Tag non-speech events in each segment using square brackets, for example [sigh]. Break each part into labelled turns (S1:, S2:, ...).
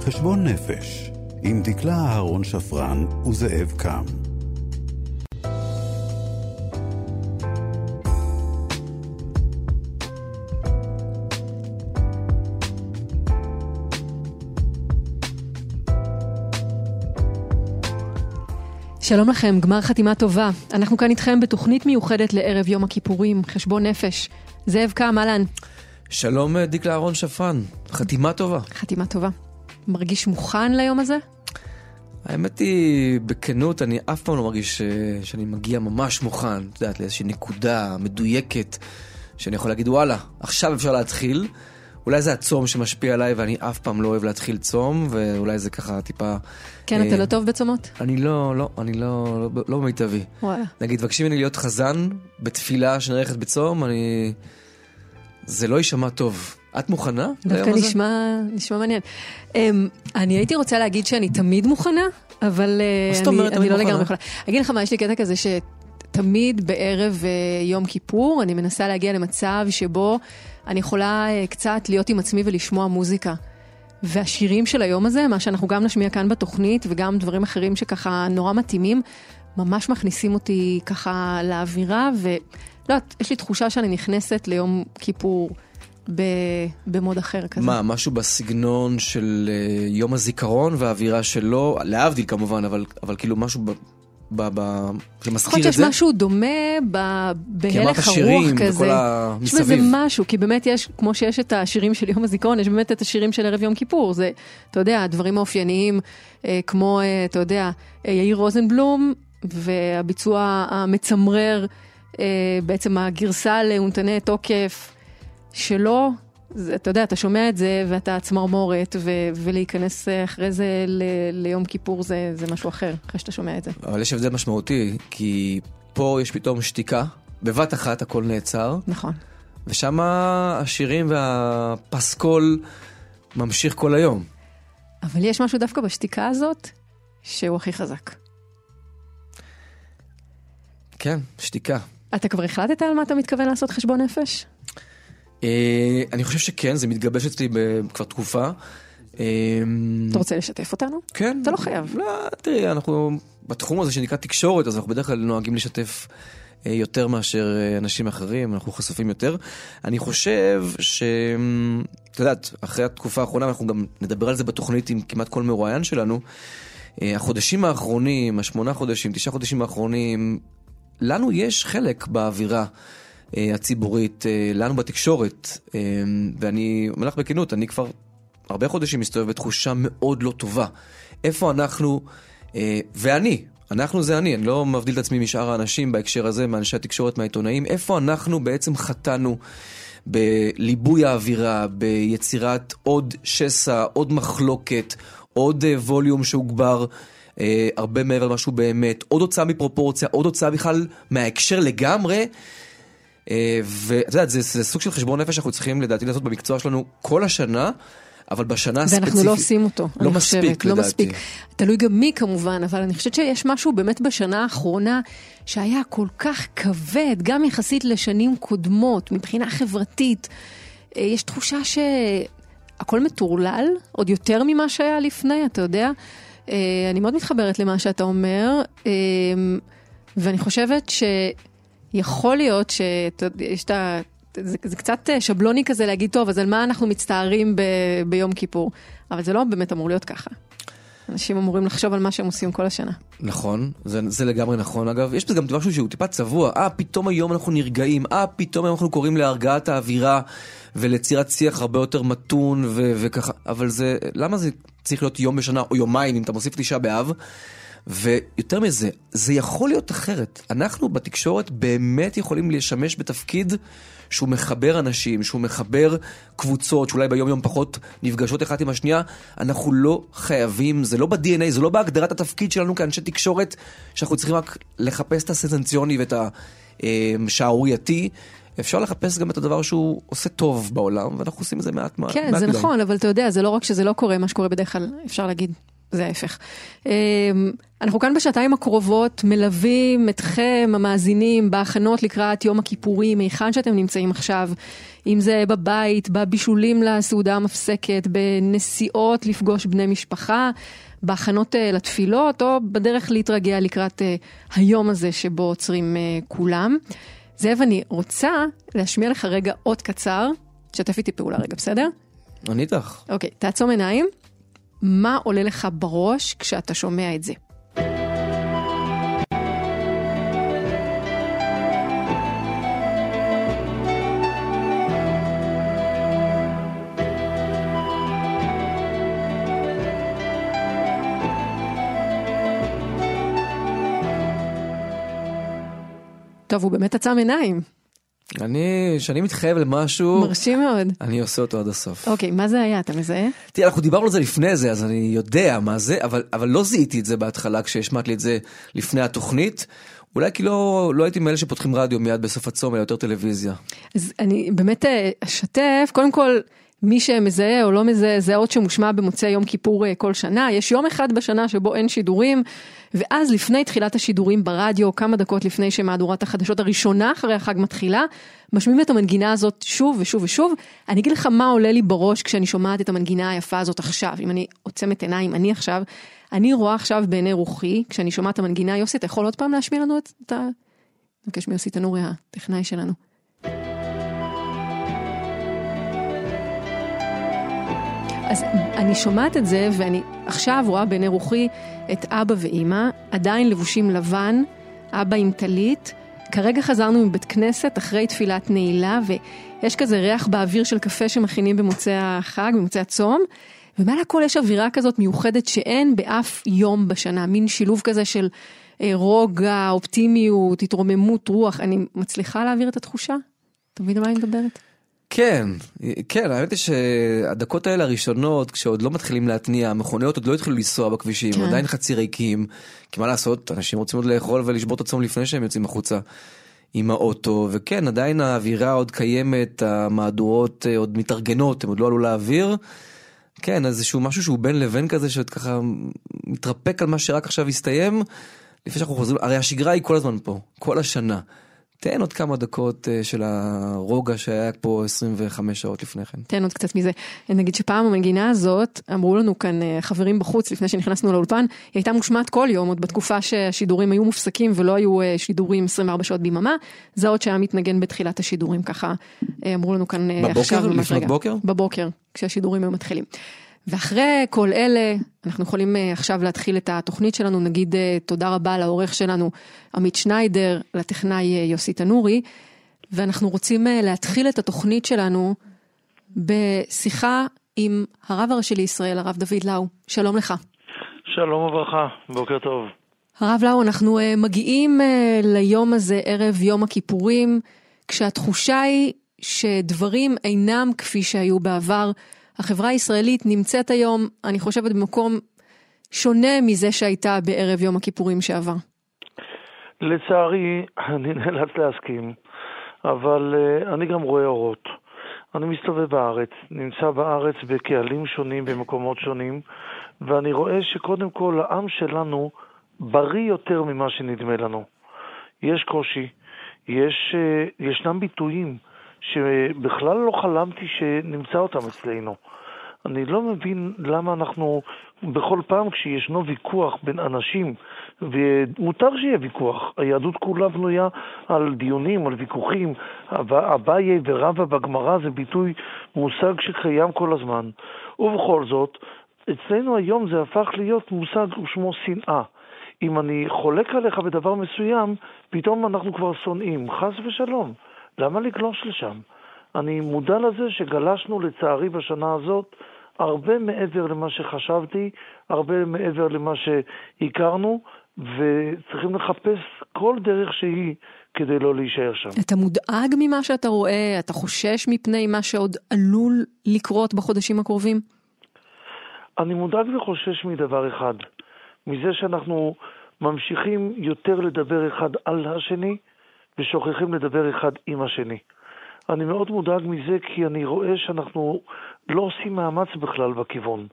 S1: חשבון נפש, עם דקלה אהרון שפרן וזאב קם.
S2: שלום לכם, גמר חתימה טובה. אנחנו כאן איתכם בתוכנית מיוחדת לערב יום הכיפורים, חשבון נפש. זאב קם, אהלן.
S3: שלום דקלה אהרון שפרן, חתימה טובה.
S2: חתימה טובה. מרגיש מוכן ליום הזה?
S3: האמת היא, בכנות, אני אף פעם לא מרגיש אה, שאני מגיע ממש מוכן, את יודעת, לאיזושהי נקודה מדויקת, שאני יכול להגיד, וואלה, עכשיו אפשר להתחיל. אולי זה הצום שמשפיע עליי ואני אף פעם לא אוהב להתחיל צום, ואולי זה ככה טיפה...
S2: כן, אתה לא טוב בצומות?
S3: אני לא, לא, אני לא, לא, לא במיטבי.
S2: וואלה.
S3: נגיד, מבקשים ממני להיות חזן בתפילה שנערכת בצום, אני... זה לא יישמע טוב. את מוכנה
S2: דווקא? נשמע, נשמע מעניין. אמ, אני הייתי רוצה להגיד שאני תמיד מוכנה, אבל
S3: זאת
S2: אני,
S3: אומרת
S2: אני לא
S3: מוכנה?
S2: לגמרי יכולה. אגיד לך מה, יש לי קטע כזה שתמיד בערב אה, יום כיפור, אני מנסה להגיע למצב שבו אני יכולה אה, קצת להיות עם עצמי ולשמוע מוזיקה. והשירים של היום הזה, מה שאנחנו גם נשמיע כאן בתוכנית, וגם דברים אחרים שככה נורא מתאימים, ממש מכניסים אותי ככה לאווירה, ולא יש לי תחושה שאני נכנסת ליום כיפור. במוד אחר כזה.
S3: מה, משהו בסגנון של אה, יום הזיכרון והאווירה שלו, להבדיל כמובן, אבל, אבל כאילו משהו ב, ב, ב,
S2: יכול
S3: שמזכיר
S2: להיות
S3: את
S2: שיש
S3: זה?
S2: משהו דומה ב...
S3: כי אמרת
S2: בהלך הרוח כזה.
S3: וכל
S2: יש בזה
S3: המסביב.
S2: משהו, כי באמת יש, כמו שיש את השירים של יום הזיכרון, יש באמת את השירים של ערב יום כיפור. זה, אתה יודע, הדברים האופייניים, אה, כמו, אה, אתה יודע, אה, יאיר רוזנבלום, והביצוע המצמרר, אה, בעצם הגרסה לאונתני תוקף שלו. זה, אתה יודע, אתה שומע את זה ואתה צמרמורת, ו- ולהיכנס אה, אחרי זה ל- ליום כיפור זה, זה משהו אחר, אחרי שאתה שומע את זה.
S3: אבל יש הבדל משמעותי, כי פה יש פתאום שתיקה, בבת אחת הכל נעצר,
S2: נכון.
S3: ושם השירים והפסקול ממשיך כל היום.
S2: אבל יש משהו דווקא בשתיקה הזאת, שהוא הכי חזק.
S3: כן, שתיקה.
S2: אתה כבר החלטת על מה אתה מתכוון לעשות חשבון נפש?
S3: אה, אני חושב שכן, זה מתגבש אצלי כבר תקופה. אה,
S2: אתה רוצה לשתף אותנו?
S3: כן.
S2: אתה לא חייב.
S3: לא, תראי, אנחנו בתחום הזה שנקרא תקשורת, אז אנחנו בדרך כלל נוהגים לשתף אה, יותר מאשר אנשים אחרים, אנחנו חשופים יותר. אני חושב ש... את יודעת, אחרי התקופה האחרונה, אנחנו גם נדבר על זה בתוכנית עם כמעט כל מרואיין שלנו. החודשים האחרונים, השמונה חודשים, תשעה חודשים האחרונים, לנו יש חלק באווירה. אה, הציבורית, אה, לנו בתקשורת, אה, ואני אומר לך בכנות, אני כבר הרבה חודשים מסתובב בתחושה מאוד לא טובה. איפה אנחנו, ואני, אנחנו זה אני, אני לא מבדיל את עצמי משאר האנשים בהקשר הזה, מאנשי התקשורת, מהעיתונאים, איפה אנחנו בעצם חטאנו בליבוי האווירה, ביצירת עוד שסע, עוד מחלוקת, עוד ווליום שהוגבר. אה, הרבה מעבר למה שהוא באמת, עוד הוצאה מפרופורציה, עוד הוצאה בכלל מההקשר לגמרי. אה, ואת יודעת, זה, זה סוג של חשבון נפש שאנחנו צריכים לדעתי לעשות במקצוע שלנו כל השנה, אבל בשנה הספציפית...
S2: ואנחנו לא עושים אותו,
S3: לא מספיק,
S2: חושבת. לא
S3: לדעתי.
S2: מספיק. תלוי גם מי כמובן, אבל אני חושבת שיש משהו באמת בשנה האחרונה שהיה כל כך כבד, גם יחסית לשנים קודמות, מבחינה חברתית. אה, יש תחושה שהכל מטורלל, עוד יותר ממה שהיה לפני, אתה יודע. אה, אני מאוד מתחברת למה שאתה אומר, ואני חושבת שיכול להיות שיש את ה... זה, זה קצת אה, שבלוני כזה להגיד, טוב, אז על מה אנחנו מצטערים ב, ביום כיפור? אבל זה לא באמת אמור להיות ככה. אנשים אמורים לחשוב על מה שהם עושים כל השנה.
S3: נכון, זה, זה לגמרי נכון אגב. יש בזה גם משהו שהוא טיפה צבוע. אה, פתאום היום אנחנו נרגעים. אה, פתאום היום אנחנו קוראים להרגעת האווירה וליצירת שיח הרבה יותר מתון ו- וככה. אבל זה, למה זה צריך להיות יום בשנה או יומיים אם אתה מוסיף תשעה באב? ויותר מזה, זה יכול להיות אחרת. אנחנו בתקשורת באמת יכולים לשמש בתפקיד שהוא מחבר אנשים, שהוא מחבר קבוצות שאולי ביום יום פחות נפגשות אחת עם השנייה. אנחנו לא חייבים, זה לא ב-DNA, זה לא בהגדרת התפקיד שלנו כאנשי תקשורת, שאנחנו צריכים רק לחפש את הסנסנציוני ואת השערורייתי. אפשר לחפש גם את הדבר שהוא עושה טוב בעולם, ואנחנו עושים את זה מעט מעט
S2: כן, זה
S3: מדי.
S2: נכון, אבל אתה יודע, זה לא רק שזה לא קורה, מה שקורה בדרך כלל, אפשר להגיד, זה ההפך. אמ, אנחנו כאן בשעתיים הקרובות מלווים אתכם, המאזינים, בהכנות לקראת יום הכיפורים, היכן שאתם נמצאים עכשיו, אם זה בבית, בבישולים לסעודה המפסקת, בנסיעות לפגוש בני משפחה, בהכנות אה, לתפילות, או בדרך להתרגע לקראת אה, היום הזה שבו עוצרים אה, כולם. זאב, אני רוצה להשמיע לך רגע עוד קצר, תשתף איתי פעולה רגע, בסדר?
S3: אני איתך.
S2: אוקיי, תעצום עיניים. מה עולה לך בראש כשאתה שומע את זה? טוב, הוא באמת עצם עיניים.
S3: אני, כשאני מתחייב למשהו,
S2: מרשים מאוד.
S3: אני עושה אותו עד הסוף.
S2: אוקיי, מה זה היה? אתה מזהה?
S3: תראה, אנחנו דיברנו על זה לפני זה, אז אני יודע מה זה, אבל, אבל לא זיהיתי את זה בהתחלה כשהשמעת לי את זה לפני התוכנית. אולי כי לא, לא הייתי מאלה שפותחים רדיו מיד בסוף הצום, אלא יותר טלוויזיה.
S2: אז אני באמת אה, אשתף, קודם כל, מי שמזהה או לא מזהה, זה האות שמושמע במוצאי יום כיפור אה, כל שנה. יש יום אחד בשנה שבו אין שידורים, ואז לפני תחילת השידורים ברדיו, כמה דקות לפני שמהדורת החדשות הראשונה אחרי החג מתחילה, משמיעים את המנגינה הזאת שוב ושוב ושוב. אני אגיד לך מה עולה לי בראש כשאני שומעת את המנגינה היפה הזאת עכשיו. אם אני עוצמת עיניים, אני עכשיו, אני רואה עכשיו בעיני רוחי, כשאני שומעת את המנגינה, יוסי, אתה יכול עוד פעם להשמיע לנו את ה... נבקש מיוסי תנורי, הטכנאי שלנו. אז אני שומעת את זה, ואני עכשיו רואה בעיני רוחי את אבא ואימא, עדיין לבושים לבן, אבא עם טלית. כרגע חזרנו מבית כנסת אחרי תפילת נעילה, ויש כזה ריח באוויר של קפה שמכינים במוצאי החג, במוצאי הצום. ומעל הכל יש אווירה כזאת מיוחדת שאין באף יום בשנה, מין שילוב כזה של אה, רוגע, אופטימיות, התרוממות רוח. אני מצליחה להעביר את התחושה? אתה מבין על מה אני מדברת?
S3: כן, כן, האמת היא שהדקות האלה הראשונות, כשעוד לא מתחילים להתניע, המכוניות עוד לא התחילו לנסוע בכבישים, כן. עדיין חצי ריקים, כי מה לעשות, אנשים רוצים עוד לאכול ולשבור את עצמם לפני שהם יוצאים החוצה עם האוטו, וכן, עדיין האווירה עוד קיימת, המהדורות אה, עוד מתארגנות, הם עוד לא עלו לאוויר. כן, איזשהו משהו שהוא בין לבין כזה, שעוד ככה מתרפק על מה שרק עכשיו הסתיים, לפני שאנחנו חוזרים, הרי השגרה היא כל הזמן פה, כל השנה. תן עוד כמה דקות אה, של הרוגע שהיה פה 25 שעות לפני כן.
S2: תן עוד קצת מזה. נגיד שפעם המנגינה הזאת, אמרו לנו כאן אה, חברים בחוץ לפני שנכנסנו לאולפן, היא הייתה מושמעת כל יום, עוד בתקופה שהשידורים היו מופסקים ולא היו אה, שידורים 24 שעות ביממה, זה עוד שהיה מתנגן בתחילת השידורים, ככה אמרו לנו כאן
S3: בבוקר,
S2: עכשיו.
S3: בבוקר? לפנות בוקר?
S2: בבוקר, כשהשידורים היו מתחילים. ואחרי כל אלה, אנחנו יכולים אה, עכשיו להתחיל את התוכנית שלנו, נגיד אה, תודה רבה לעורך שלנו עמית שניידר, לטכנאי אה, יוסי תנורי, ואנחנו רוצים להתחיל את התוכנית שלנו בשיחה עם הרב הראשי לישראל, הרב דוד לאו. שלום לך.
S4: שלום וברכה, בוקר טוב.
S2: הרב לאו, אנחנו מגיעים ליום הזה, ערב יום הכיפורים, כשהתחושה היא שדברים אינם כפי שהיו בעבר. החברה הישראלית נמצאת היום, אני חושבת, במקום שונה מזה שהייתה בערב יום הכיפורים שעבר.
S4: לצערי, [laughs] אני נאלץ להסכים, אבל uh, אני גם רואה אורות. אני מסתובב בארץ, נמצא בארץ בקהלים שונים, במקומות שונים, ואני רואה שקודם כל העם שלנו בריא יותר ממה שנדמה לנו. יש קושי, יש, uh, ישנם ביטויים שבכלל לא חלמתי שנמצא אותם אצלנו. אני לא מבין למה אנחנו, בכל פעם כשישנו ויכוח בין אנשים, ומותר שיהיה ויכוח, היהדות כולה בנויה על דיונים, על ויכוחים, אביי ורבא בגמרא זה ביטוי, מושג שקיים כל הזמן. ובכל זאת, אצלנו היום זה הפך להיות מושג ושמו שנאה. אם אני חולק עליך בדבר מסוים, פתאום אנחנו כבר שונאים. חס ושלום. למה לגלוש לשם? אני מודע לזה שגלשנו לצערי בשנה הזאת הרבה מעבר למה שחשבתי, הרבה מעבר למה שהכרנו, וצריכים לחפש כל דרך שהיא כדי לא להישאר שם.
S2: אתה מודאג ממה שאתה רואה? אתה חושש מפני מה שעוד עלול לקרות בחודשים הקרובים?
S4: אני מודאג וחושש מדבר אחד, מזה שאנחנו ממשיכים יותר לדבר אחד על השני, ושוכחים לדבר אחד עם השני. אני מאוד מודאג מזה כי אני רואה שאנחנו לא עושים מאמץ בכלל בכיוון.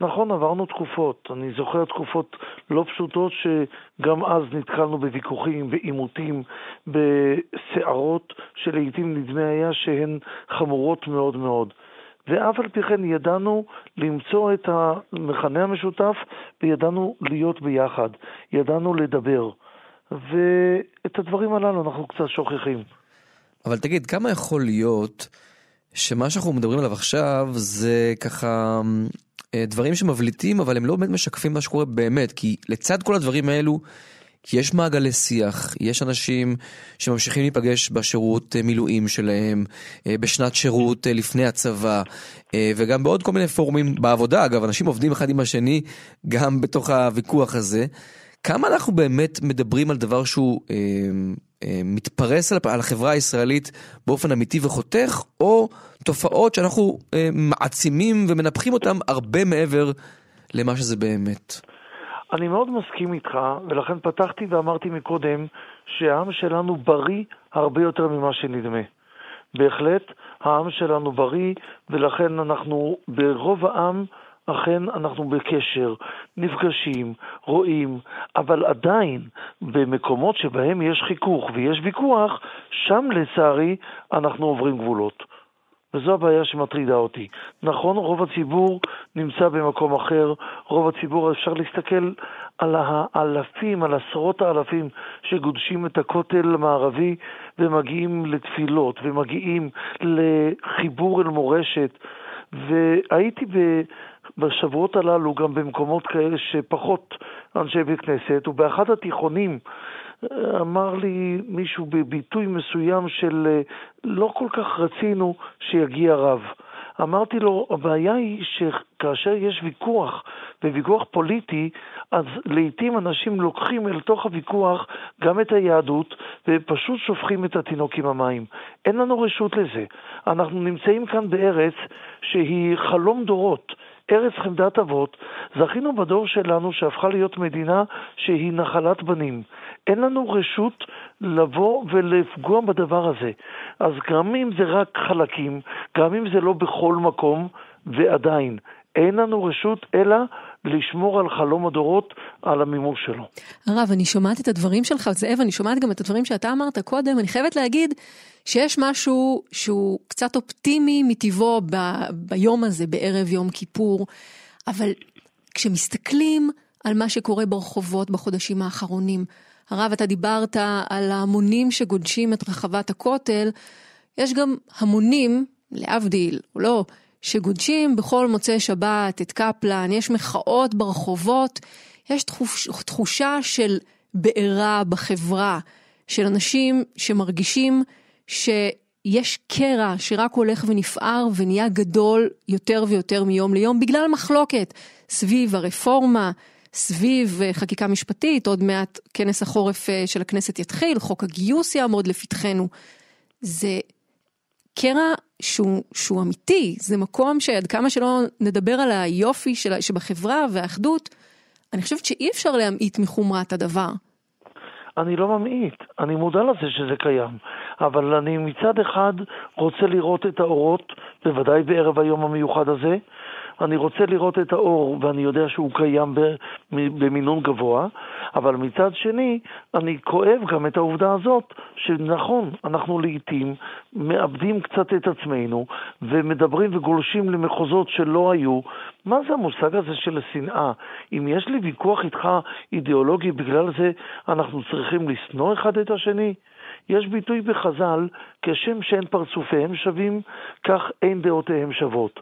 S4: נכון, עברנו תקופות. אני זוכר תקופות לא פשוטות שגם אז נתקלנו בוויכוחים, בעימותים, בסערות, שלעיתים נדמה היה שהן חמורות מאוד מאוד. ואף על פי כן ידענו למצוא את המכנה המשותף וידענו להיות ביחד, ידענו לדבר. ואת הדברים הללו אנחנו קצת שוכחים.
S3: אבל תגיד, כמה יכול להיות שמה שאנחנו מדברים עליו עכשיו זה ככה אה, דברים שמבליטים, אבל הם לא באמת משקפים מה שקורה באמת, כי לצד כל הדברים האלו, יש מעגלי שיח, יש אנשים שממשיכים להיפגש בשירות אה, מילואים שלהם, אה, בשנת שירות לפני הצבא, וגם בעוד כל מיני פורומים בעבודה, אגב, אנשים עובדים אחד עם השני גם בתוך הוויכוח הזה. כמה אנחנו באמת מדברים על דבר שהוא אה, אה, מתפרס על, על החברה הישראלית באופן אמיתי וחותך, או תופעות שאנחנו אה, מעצימים ומנפחים אותן הרבה מעבר למה שזה באמת?
S4: אני מאוד מסכים איתך, ולכן פתחתי ואמרתי מקודם שהעם שלנו בריא הרבה יותר ממה שנדמה. בהחלט, העם שלנו בריא, ולכן אנחנו ברוב העם אכן אנחנו בקשר, נפגשים, רואים, אבל עדיין במקומות שבהם יש חיכוך ויש ויכוח, שם לצערי אנחנו עוברים גבולות. וזו הבעיה שמטרידה אותי. נכון, רוב הציבור נמצא במקום אחר, רוב הציבור, אפשר להסתכל על האלפים, על עשרות האלפים שגודשים את הכותל המערבי ומגיעים לתפילות ומגיעים לחיבור אל מורשת. והייתי ב... בשבועות הללו גם במקומות כאלה שפחות אנשי בית כנסת, ובאחד התיכונים אה, אמר לי מישהו בביטוי מסוים של אה, לא כל כך רצינו שיגיע רב. אמרתי לו, הבעיה היא שכאשר יש ויכוח, וויכוח פוליטי, אז לעיתים אנשים לוקחים אל תוך הוויכוח גם את היהדות, ופשוט שופכים את התינוק עם המים. אין לנו רשות לזה. אנחנו נמצאים כאן בארץ שהיא חלום דורות. ארץ חמדת אבות, זכינו בדור שלנו שהפכה להיות מדינה שהיא נחלת בנים. אין לנו רשות לבוא ולפגוע בדבר הזה. אז גם אם זה רק חלקים, גם אם זה לא בכל מקום, ועדיין, אין לנו רשות אלא לשמור על חלום הדורות, על המימוש שלו.
S2: הרב, אני שומעת את הדברים שלך, זאב, אני שומעת גם את הדברים שאתה אמרת קודם, אני חייבת להגיד שיש משהו שהוא קצת אופטימי מטבעו ב, ביום הזה, בערב יום כיפור, אבל כשמסתכלים על מה שקורה ברחובות בחודשים האחרונים, הרב, אתה דיברת על ההמונים שגודשים את רחבת הכותל, יש גם המונים, להבדיל, או לא, שגודשים בכל מוצאי שבת את קפלן, יש מחאות ברחובות, יש תחוש, תחושה של בעירה בחברה, של אנשים שמרגישים שיש קרע שרק הולך ונפער ונהיה גדול יותר ויותר מיום ליום בגלל מחלוקת סביב הרפורמה, סביב אה, חקיקה משפטית, עוד מעט כנס החורף אה, של הכנסת יתחיל, חוק הגיוס יעמוד לפתחנו. זה קרע שהוא, שהוא אמיתי, זה מקום שעד כמה שלא נדבר על היופי של, שבחברה והאחדות, אני חושבת שאי אפשר להמעיט מחומרת הדבר.
S4: אני לא ממעיט, אני מודע לזה שזה קיים, אבל אני מצד אחד רוצה לראות את האורות, בוודאי בערב היום המיוחד הזה, אני רוצה לראות את האור, ואני יודע שהוא קיים במינון גבוה, אבל מצד שני, אני כואב גם את העובדה הזאת, שנכון, אנחנו לעיתים מאבדים קצת את עצמנו, ומדברים וגולשים למחוזות שלא היו. מה זה המושג הזה של השנאה? אם יש לי ויכוח איתך אידיאולוגי, בגלל זה אנחנו צריכים לשנוא אחד את השני? יש ביטוי בחז"ל, כשם שאין פרצופיהם שווים, כך אין דעותיהם שוות.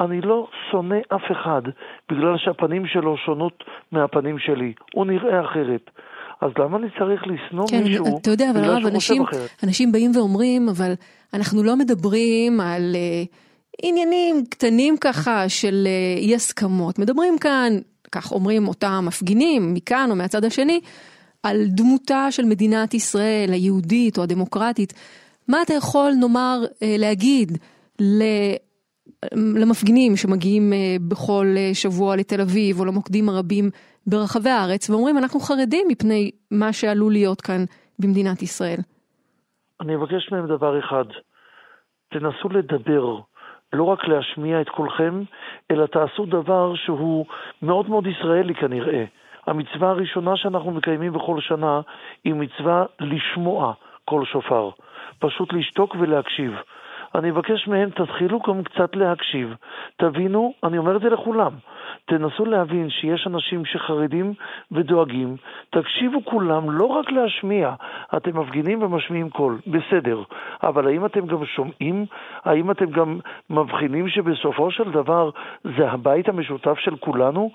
S4: אני לא שונא אף אחד בגלל שהפנים שלו שונות מהפנים שלי. הוא נראה אחרת. אז למה אני צריך לשנוא
S2: כן,
S4: מישהו
S2: אתה יודע, אבל הרב, אנשים, אנשים באים ואומרים, אבל אנחנו לא מדברים על uh, עניינים קטנים ככה של uh, אי הסכמות. מדברים כאן, כך אומרים אותם מפגינים, מכאן או מהצד השני, על דמותה של מדינת ישראל, היהודית או הדמוקרטית. מה אתה יכול, נאמר, uh, להגיד ל... למפגינים שמגיעים אה, בכל אה, שבוע לתל אביב או למוקדים הרבים ברחבי הארץ ואומרים אנחנו חרדים מפני מה שעלול להיות כאן במדינת ישראל.
S4: אני אבקש מהם דבר אחד, תנסו לדבר, לא רק להשמיע את קולכם, אלא תעשו דבר שהוא מאוד מאוד ישראלי כנראה. המצווה הראשונה שאנחנו מקיימים בכל שנה היא מצווה לשמוע קול שופר. פשוט לשתוק ולהקשיב. אני מבקש מהם, תתחילו גם קצת להקשיב. תבינו, אני אומר את זה לכולם, תנסו להבין שיש אנשים שחרדים ודואגים. תקשיבו כולם, לא רק להשמיע. אתם מפגינים ומשמיעים קול, בסדר. אבל האם אתם גם שומעים? האם אתם גם מבחינים שבסופו של דבר זה הבית המשותף של כולנו?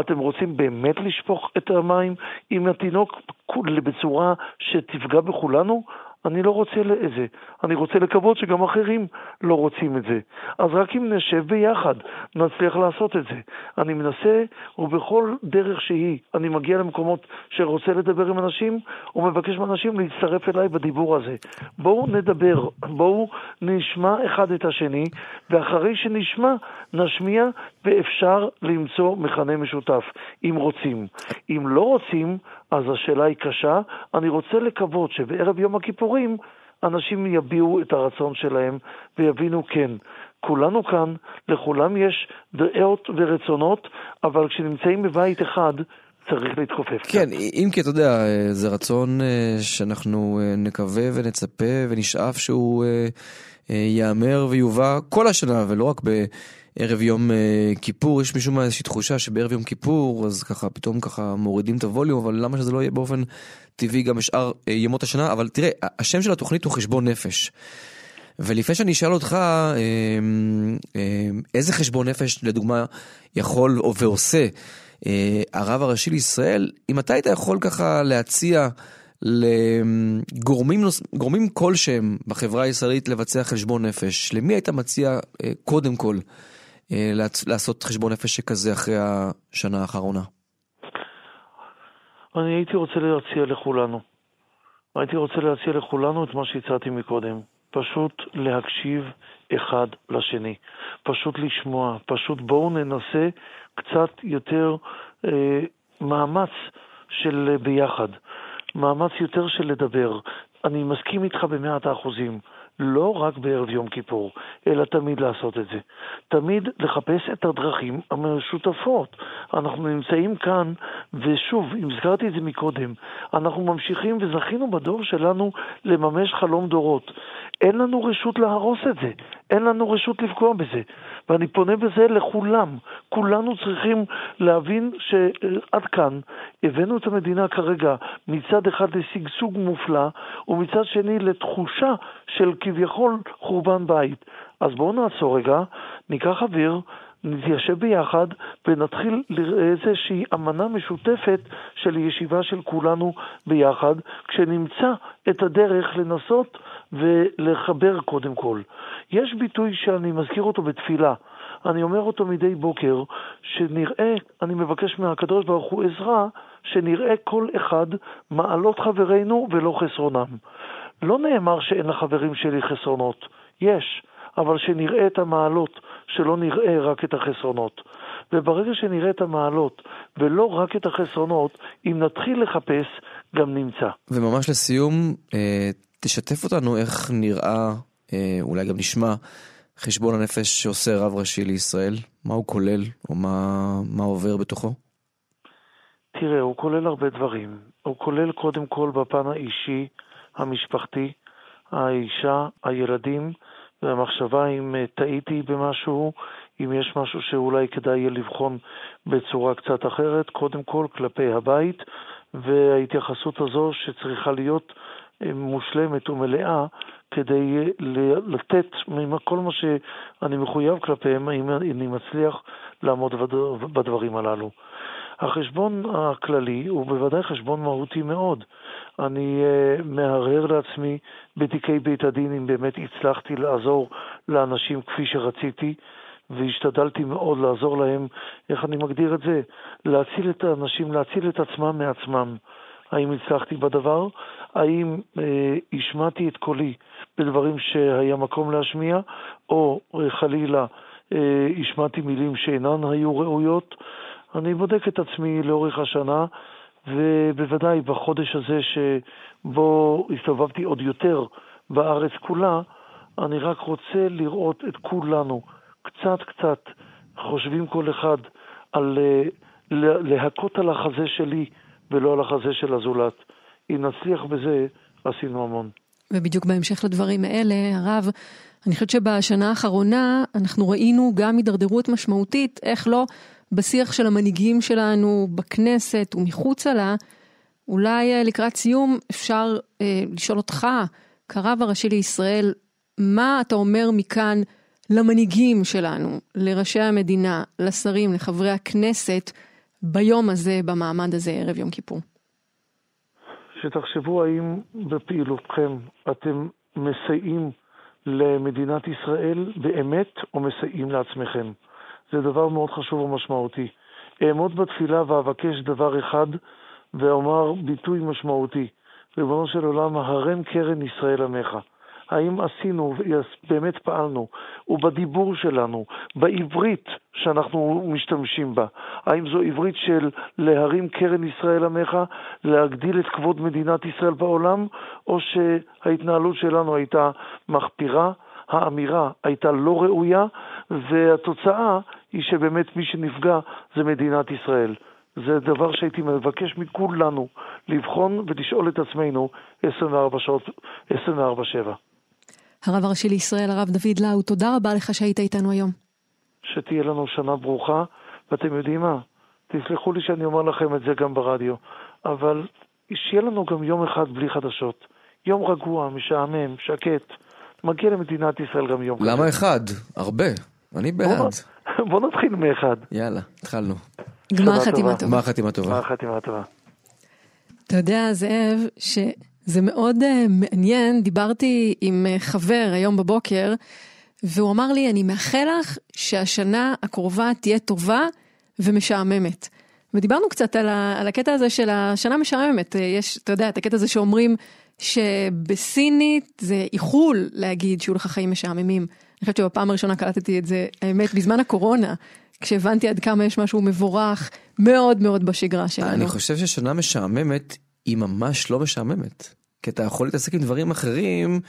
S4: אתם רוצים באמת לשפוך את המים עם התינוק בצורה שתפגע בכולנו? אני לא רוצה לזה. אני רוצה לקוות שגם אחרים לא רוצים את זה. אז רק אם נשב ביחד, נצליח לעשות את זה. אני מנסה, ובכל דרך שהיא, אני מגיע למקומות שרוצה לדבר עם אנשים, ומבקש מאנשים להצטרף אליי בדיבור הזה. בואו נדבר, בואו נשמע אחד את השני, ואחרי שנשמע, נשמיע, ואפשר למצוא מכנה משותף, אם רוצים. אם לא רוצים, אז השאלה היא קשה. אני רוצה לקוות שבערב יום הכיפורים אנשים יביעו את הרצון שלהם ויבינו כן. כולנו כאן, לכולם יש דעות ורצונות, אבל כשנמצאים בבית אחד, צריך להתכופף.
S3: כן, אם כי אתה יודע, זה רצון אה, שאנחנו אה, נקווה ונצפה ונשאף שהוא אה, ייאמר ויובא כל השנה, ולא רק ב... ערב יום אה, כיפור, יש משום מה איזושהי תחושה שבערב יום כיפור, אז ככה פתאום ככה מורידים את הווליום, אבל למה שזה לא יהיה באופן טבעי גם בשאר אה, ימות השנה? אבל תראה, השם של התוכנית הוא חשבון נפש. ולפני שאני אשאל אותך, אה, איזה חשבון נפש לדוגמה יכול ועושה הרב הראשי לישראל, אם אתה היית יכול ככה להציע לגורמים כלשהם בחברה הישראלית לבצע חשבון נפש, למי היית מציע קודם כל לעשות חשבון נפש שכזה אחרי השנה האחרונה?
S4: אני הייתי רוצה להציע לכולנו. הייתי רוצה להציע לכולנו את מה שהצעתי מקודם. פשוט להקשיב אחד לשני. פשוט לשמוע. פשוט בואו ננסה קצת יותר אה, מאמץ של ביחד. מאמץ יותר של לדבר. אני מסכים איתך במאת האחוזים. לא רק בערב יום כיפור, אלא תמיד לעשות את זה. תמיד לחפש את הדרכים המשותפות. אנחנו נמצאים כאן, ושוב, אם הזכרתי את זה מקודם, אנחנו ממשיכים וזכינו בדור שלנו לממש חלום דורות. אין לנו רשות להרוס את זה, אין לנו רשות לפגוע בזה. ואני פונה בזה לכולם. כולנו צריכים להבין שעד כאן הבאנו את המדינה כרגע מצד אחד לשגשוג מופלא, ומצד שני לתחושה של כביכול חורבן בית. אז בואו נעצור רגע, ניקח אוויר, נתיישב ביחד ונתחיל איזושהי אמנה משותפת של ישיבה של כולנו ביחד, כשנמצא את הדרך לנסות ולחבר קודם כל. יש ביטוי שאני מזכיר אותו בתפילה. אני אומר אותו מדי בוקר, שנראה, אני מבקש מהקדוש ברוך הוא עזרה, שנראה כל אחד מעלות חברינו ולא חסרונם. לא נאמר שאין לחברים שלי חסרונות, יש, אבל שנראה את המעלות, שלא נראה רק את החסרונות. וברגע שנראה את המעלות ולא רק את החסרונות, אם נתחיל לחפש, גם נמצא.
S3: וממש לסיום, אה, תשתף אותנו איך נראה, אה, אולי גם נשמע, חשבון הנפש שעושה רב ראשי לישראל? מה הוא כולל, או מה, מה עובר בתוכו?
S4: תראה, הוא כולל הרבה דברים. הוא כולל קודם כל בפן האישי, המשפחתי, האישה, הילדים, והמחשבה אם אה, טעיתי במשהו, אם יש משהו שאולי כדאי יהיה לבחון בצורה קצת אחרת, קודם כל כלפי הבית, וההתייחסות הזו שצריכה להיות אה, מושלמת ומלאה כדי אה, לתת כל מה שאני מחויב כלפיהם, אם אני מצליח לעמוד בדברים הללו. החשבון הכללי הוא בוודאי חשבון מהותי מאוד. אני uh, מהרהר לעצמי בתיקי בית הדין אם באמת הצלחתי לעזור לאנשים כפי שרציתי, והשתדלתי מאוד לעזור להם, איך אני מגדיר את זה? להציל את האנשים, להציל את עצמם מעצמם. האם הצלחתי בדבר? האם אה, השמעתי את קולי בדברים שהיה מקום להשמיע, או אה, חלילה אה, השמעתי מילים שאינן היו ראויות? אני בודק את עצמי לאורך השנה, ובוודאי בחודש הזה שבו הסתובבתי עוד יותר בארץ כולה, אני רק רוצה לראות את כולנו קצת קצת חושבים כל אחד על להכות על החזה שלי ולא על החזה של הזולת. אם נצליח בזה, עשינו המון.
S2: ובדיוק בהמשך לדברים האלה, הרב, אני חושבת שבשנה האחרונה אנחנו ראינו גם הידרדרות משמעותית, איך לא, בשיח של המנהיגים שלנו בכנסת ומחוצה לה. אולי אה, לקראת סיום אפשר אה, לשאול אותך, כרב הראשי לישראל, מה אתה אומר מכאן למנהיגים שלנו, לראשי המדינה, לשרים, לחברי הכנסת, ביום הזה, במעמד הזה, ערב יום כיפור?
S4: שתחשבו האם בפעילותכם אתם מסייעים למדינת ישראל באמת או מסייעים לעצמכם. זה דבר מאוד חשוב ומשמעותי. אעמוד בתפילה ואבקש דבר אחד ואומר ביטוי משמעותי. ריבונו של עולם, הרם קרן ישראל עמך. האם עשינו ובאמת פעלנו, ובדיבור שלנו, בעברית שאנחנו משתמשים בה, האם זו עברית של להרים קרן ישראל עמך, להגדיל את כבוד מדינת ישראל בעולם, או שההתנהלות שלנו הייתה מחפירה, האמירה הייתה לא ראויה, והתוצאה היא שבאמת מי שנפגע זה מדינת ישראל. זה דבר שהייתי מבקש מכולנו לבחון ולשאול את עצמנו 24 שעות, 24-7.
S2: הרב הראשי לישראל, הרב דוד לאו, תודה רבה לך שהיית איתנו היום.
S4: שתהיה לנו שנה ברוכה, ואתם יודעים מה? תסלחו לי שאני אומר לכם את זה גם ברדיו, אבל שיהיה לנו גם יום אחד בלי חדשות. יום רגוע, משעמם, שקט. מגיע למדינת ישראל גם יום
S3: כזה. למה אחד? הרבה. אני בעד. [laughs]
S4: בוא, נתחיל מאחד.
S3: יאללה, התחלנו.
S2: גמר חתימה טובה.
S3: גמר חתימה טובה.
S4: גמר חתימה טובה.
S2: אתה יודע, זאב, ש... זה מאוד uh, מעניין, דיברתי עם uh, חבר היום בבוקר, והוא אמר לי, אני מאחל לך שהשנה הקרובה תהיה טובה ומשעממת. ודיברנו קצת על, ה, על הקטע הזה של השנה משעממת. אה, יש, אתה יודע, את הקטע הזה שאומרים שבסינית זה איחול להגיד שיהיו לך חיים משעממים. חושבת שבפעם הראשונה קלטתי את זה, האמת, בזמן הקורונה. כשהבנתי עד כמה יש משהו מבורך מאוד מאוד בשגרה שלנו.
S3: אני חושב ששנה משעממת היא ממש לא משעממת. כי אתה יכול להתעסק עם דברים אחרים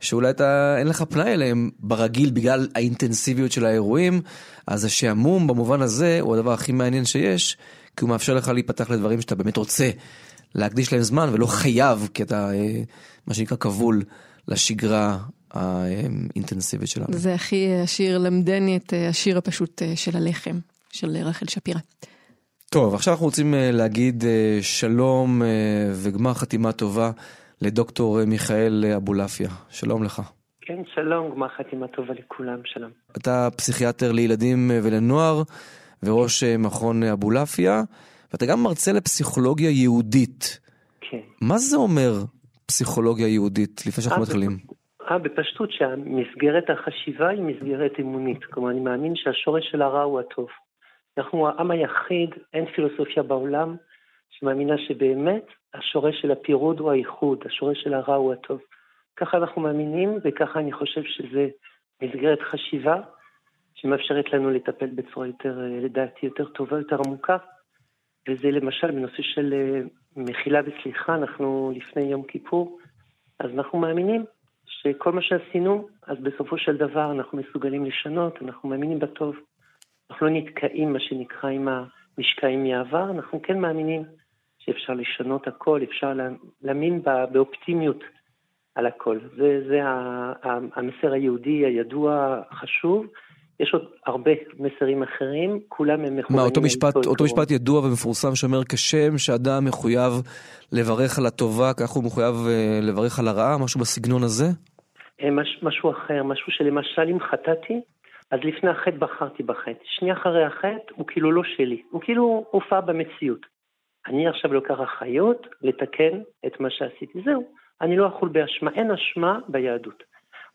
S3: שאולי אתה אין לך פנאי אליהם ברגיל בגלל האינטנסיביות של האירועים, אז השעמום במובן הזה הוא הדבר הכי מעניין שיש, כי הוא מאפשר לך להיפתח לדברים שאתה באמת רוצה להקדיש להם זמן ולא חייב, כי אתה אה, מה שנקרא כבול לשגרה האינטנסיבית שלנו.
S2: זה הכי השיר למדני את אה, השיר הפשוט אה, של הלחם, של רחל שפירא.
S3: טוב, עכשיו אנחנו רוצים להגיד שלום וגמר חתימה טובה לדוקטור מיכאל אבולעפיה. שלום לך.
S5: כן, שלום, גמר חתימה טובה לכולם, שלום.
S3: אתה פסיכיאטר לילדים ולנוער וראש מכון אבולעפיה, ואתה גם מרצה לפסיכולוגיה יהודית.
S5: כן.
S3: מה זה אומר פסיכולוגיה יהודית, לפני שאנחנו
S5: אה,
S3: מתחילים?
S5: אה, בפשטות שהמסגרת החשיבה היא מסגרת אמונית. כלומר, אני מאמין שהשורש של הרע הוא הטוב. אנחנו העם היחיד, אין פילוסופיה בעולם שמאמינה שבאמת השורש של הפירוד הוא האיחוד, השורש של הרע הוא הטוב. ככה אנחנו מאמינים, וככה אני חושב שזה מסגרת חשיבה שמאפשרת לנו לטפל בצורה יותר, לדעתי, יותר טובה, יותר עמוקה. וזה למשל בנושא של אה, מחילה וסליחה, אנחנו לפני יום כיפור, אז אנחנו מאמינים שכל מה שעשינו, אז בסופו של דבר אנחנו מסוגלים לשנות, אנחנו מאמינים בטוב. אנחנו לא נתקעים, מה שנקרא, עם המשקעים מהעבר, אנחנו כן מאמינים שאפשר לשנות הכל, אפשר להאמין באופטימיות על הכל. זה, זה המסר היהודי הידוע, החשוב. יש עוד הרבה מסרים אחרים, כולם הם מחוברים.
S3: מה, אותו משפט, אותו משפט ידוע ומפורסם שאומר כשם שאדם מחויב לברך על הטובה, כך הוא מחויב אה, לברך על הרעה, משהו בסגנון הזה?
S5: אה, מש, משהו אחר, משהו שלמשל אם חטאתי, אז לפני החטא בחרתי בחטא. שנייה אחרי החטא הוא כאילו לא שלי, הוא כאילו הופע במציאות. אני עכשיו לוקח אחריות לתקן את מה שעשיתי. זהו, אני לא אכול באשמה, אין אשמה ביהדות.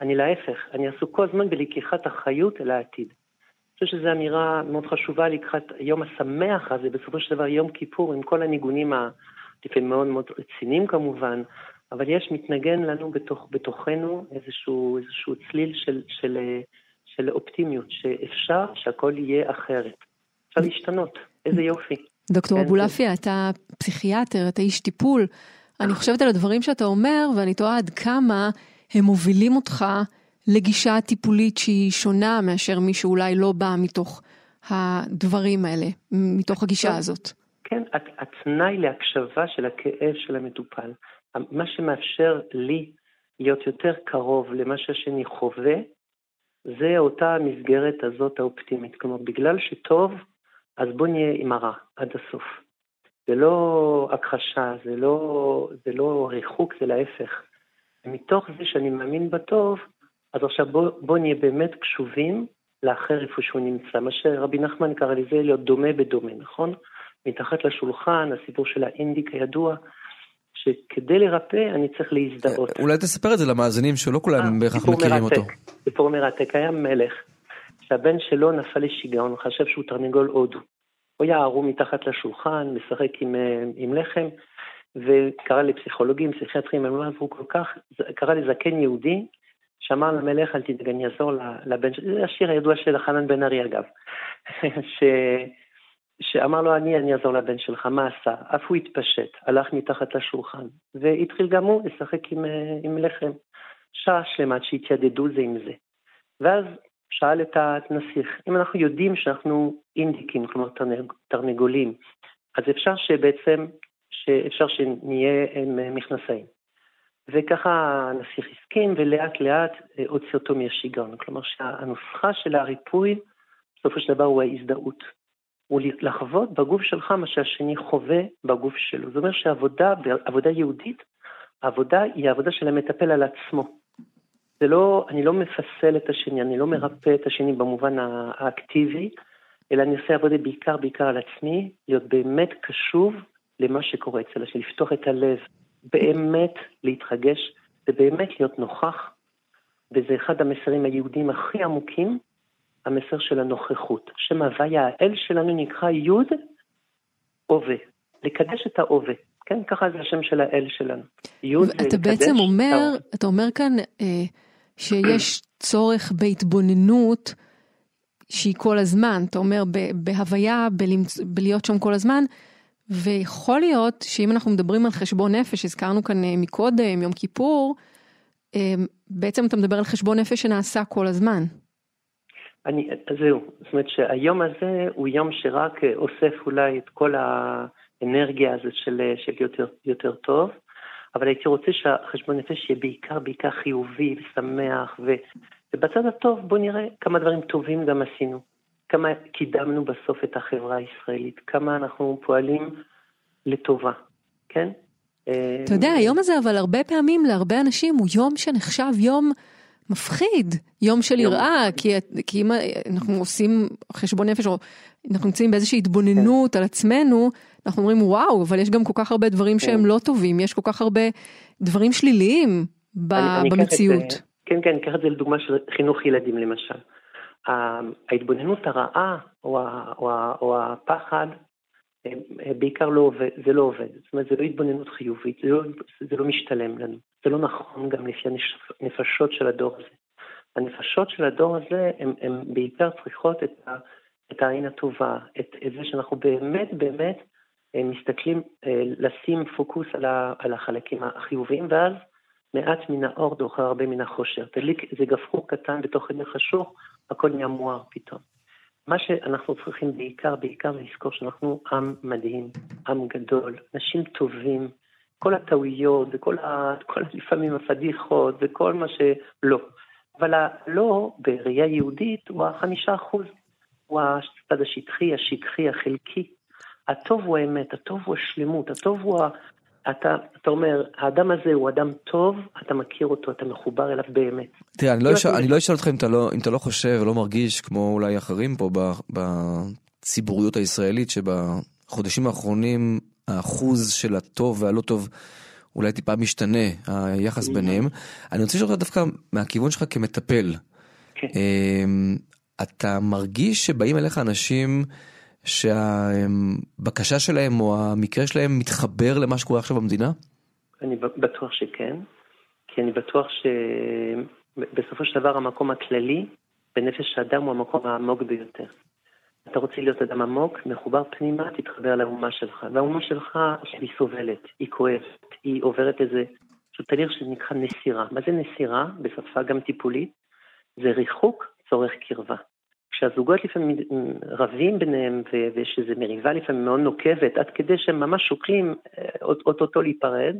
S5: אני להפך, אני עסוק כל הזמן בלקיחת אחריות אל העתיד. אני חושב שזו אמירה מאוד חשובה לקראת היום השמח הזה, בסופו של דבר יום כיפור, עם כל הניגונים הלפעמים מאוד מאוד רציניים כמובן, אבל יש, מתנגן לנו בתוך, בתוכנו איזשהו, איזשהו צליל של, של, של אופטימיות, שאפשר שהכל יהיה אחרת. אפשר להשתנות, איזה יופי.
S2: דוקטור כן, אבולעפיה, אתה פסיכיאטר, אתה איש טיפול. אני חושבת על הדברים שאתה אומר, ואני תוהה עד כמה הם מובילים אותך לגישה טיפולית שהיא שונה מאשר מי שאולי לא בא מתוך הדברים האלה, מתוך הגישה הזאת.
S5: כן, התנאי להקשבה של הכאב של המטופל, מה שמאפשר לי להיות יותר קרוב למה שהשני חווה, זה אותה המסגרת הזאת האופטימית. כלומר, בגלל שטוב, אז בוא נהיה עם הרע עד הסוף. זה לא הכחשה, זה לא, זה לא ריחוק, זה להפך. ומתוך זה שאני מאמין בטוב, אז עכשיו בוא, בוא נהיה באמת קשובים לאחר איפה שהוא נמצא. מה שרבי נחמן קרא לזה להיות דומה בדומה, נכון? מתחת לשולחן, הסיפור של האינדיק הידוע, שכדי לרפא אני צריך להזדהות.
S3: אולי תספר את זה למאזינים שלא כולם אה, בהכרח מכירים אותו.
S5: סיפור מרתק, היה מלך שהבן שלו נפל לשיגעון, חשב שהוא תרנגול הודו. הוא היה ערום מתחת לשולחן, משחק עם, אה, עם לחם, וקרא לפסיכולוגים, פסיכיאטרים, הם לא עברו כל כך, קרא לזקן יהודי, שאמר למלך, אל תדאג, אני אעזור לבן שלי, זה השיר הידוע של חנן בן ארי אגב, [laughs] ש... שאמר לו, אני, אני אעזור לבן שלך, מה עשה? אף הוא התפשט, הלך מתחת לשולחן, והתחיל גם הוא לשחק עם, אה, עם לחם. שעה שלמה עד שהתיידדו זה עם זה. ואז שאל את הנסיך, אם אנחנו יודעים שאנחנו אינדיקים, כלומר תרנג, תרנגולים, אז אפשר שבעצם, שאפשר שנהיה עם מכנסיים. וככה הנסיך הסכים, ולאט לאט אה, הוציא אותו מהשיגעון. כלומר שהנוסחה של הריפוי, בסופו של דבר הוא ההזדהות. הוא לחוות בגוף שלך מה שהשני חווה בגוף שלו. זאת אומרת שעבודה, עבודה יהודית, העבודה היא העבודה של המטפל על עצמו. זה לא, אני לא מפסל את השני, אני לא מרפא את השני במובן האקטיבי, אלא אני עושה עבודה בעיקר בעיקר על עצמי, להיות באמת קשוב למה שקורה אצל השני, לפתוח את הלב, באמת להתרגש ובאמת להיות נוכח, וזה אחד המסרים היהודיים הכי עמוקים, המסר של הנוכחות. שם הוויה, האל שלנו נקרא יוד הווה, לקדש את ההווה. כן, ככה זה השם של האל שלנו.
S2: יוד אתה בעצם אומר, אתה אומר כאן אה, שיש צורך בהתבוננות שהיא כל הזמן, אתה אומר בהוויה, בלמצ... בלהיות שם כל הזמן, ויכול להיות שאם אנחנו מדברים על חשבון נפש, הזכרנו כאן אה, מקודם, יום כיפור, אה, בעצם אתה מדבר על חשבון נפש שנעשה כל הזמן.
S5: אני, זהו, זאת אומרת שהיום הזה הוא יום שרק אה, אוסף אולי את כל האנרגיה הזאת של, של יותר, יותר טוב, אבל הייתי רוצה שהחשבון נפש יהיה בעיקר בעיקר חיובי ושמח, ו, ובצד הטוב בוא נראה כמה דברים טובים גם עשינו. כמה קידמנו בסוף את החברה הישראלית, כמה אנחנו פועלים לטובה, כן?
S2: אתה יודע, היום הזה אבל הרבה פעמים להרבה אנשים הוא יום שנחשב יום מפחיד, יום של יראה, כי, כי אם אנחנו עושים חשבון נפש, או אנחנו נמצאים באיזושהי התבוננות כן. על עצמנו, אנחנו אומרים וואו, אבל יש גם כל כך הרבה דברים כן. שהם לא טובים, יש כל כך הרבה דברים שליליים ב, אני, אני במציאות.
S5: את, כן, כן, ניקח את זה לדוגמה של חינוך ילדים למשל. ההתבוננות הרעה או, או, או הפחד, בעיקר לא עובד, זה לא עובד. זאת אומרת, זה לא התבוננות חיובית, זה לא, זה לא משתלם לנו. זה לא נכון גם לפי הנפשות של הדור הזה. הנפשות של הדור הזה, הן בעיקר צריכות את, ה, את העין הטובה, את, את זה שאנחנו באמת באמת אה, מסתכלים, אה, לשים פוקוס על, ה, על החלקים החיוביים, ואז מעט מן האור דוחה הרבה מן החושר. תדליק איזה גפרור קטן בתוך עיני חשוך, הכל נהיה מואר פתאום. מה שאנחנו צריכים בעיקר, בעיקר לזכור שאנחנו עם מדהים, עם גדול, אנשים טובים, כל הטעויות וכל ה... כל לפעמים הפדיחות וכל מה שלא. אבל הלא בראייה יהודית הוא החמישה אחוז, הוא הצד השטחי, השטחי, החלקי. הטוב הוא האמת, הטוב הוא השלמות, הטוב הוא. אתה, אתה אומר, האדם הזה הוא אדם טוב, אתה מכיר אותו, אתה מחובר אליו באמת.
S3: תראה, אני לא, אשאל, אני לא אשאל אותך אם אתה לא, אם אתה לא חושב ולא מרגיש כמו אולי אחרים פה בציבוריות הישראלית, שבחודשים האחרונים האחוז של הטוב והלא טוב אולי טיפה משתנה, היחס ביניהם. אני רוצה לשאול אותך דווקא מהכיוון שלך כמטפל. כן. אמ, אתה מרגיש שבאים אליך אנשים שהבקשה שלהם או המקרה שלהם מתחבר למה שקורה עכשיו במדינה?
S5: אני בטוח שכן, כי אני בטוח שבסופו של דבר המקום הכללי בנפש האדם הוא המקום העמוק ביותר. אתה רוצה להיות אדם עמוק, מחובר פנימה, תתחבר לאומה שלך. והאומה שלך, היא סובלת, היא כואבת, היא עוברת איזה, פשוט תהליך שנקרא נסירה. מה זה נסירה? בשפה גם טיפולית. זה ריחוק צורך קרבה. כשהזוגות לפעמים רבים ביניהם ויש איזו מריבה לפעמים מאוד נוקבת, עד כדי שהם ממש שוקלים אוטוטו להיפרד,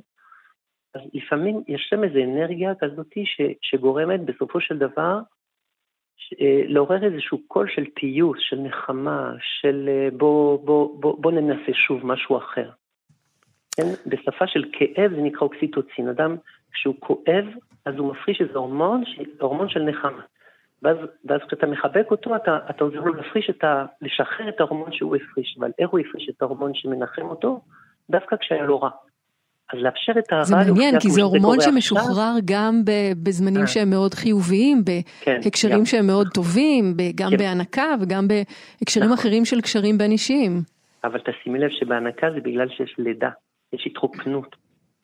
S5: אז לפעמים יש שם איזו אנרגיה כזאת שגורמת בסופו של דבר אה, לעורר איזשהו קול של פיוס, של נחמה, של אה, בוא, בוא, בוא, בוא ננסה שוב משהו אחר. כן? בשפה של כאב זה נקרא אוקסיטוצין. אדם, כשהוא כואב, אז הוא מפריש איזה הורמון, הורמון של נחמה. ואז, ואז כשאתה מחבק אותו, אתה, אתה עוזר לו להפריש את ה... לשחרר את ההורמון שהוא הפריש. אבל איך הוא הפריש את ההורמון שמנחם אותו? דווקא כשהיה לו רע. אז לאפשר את הרע...
S2: זה מעניין, כי זה הורמון שמשוחרר גם בזמנים אה. שהם מאוד חיוביים, כן, בהקשרים שהם מאוד טובים, גם כן. בהנקה וגם בהקשרים נכון. אחרים של קשרים בין אישיים.
S5: אבל תשימי לב שבהנקה זה בגלל שיש לידה, יש התרוקנות.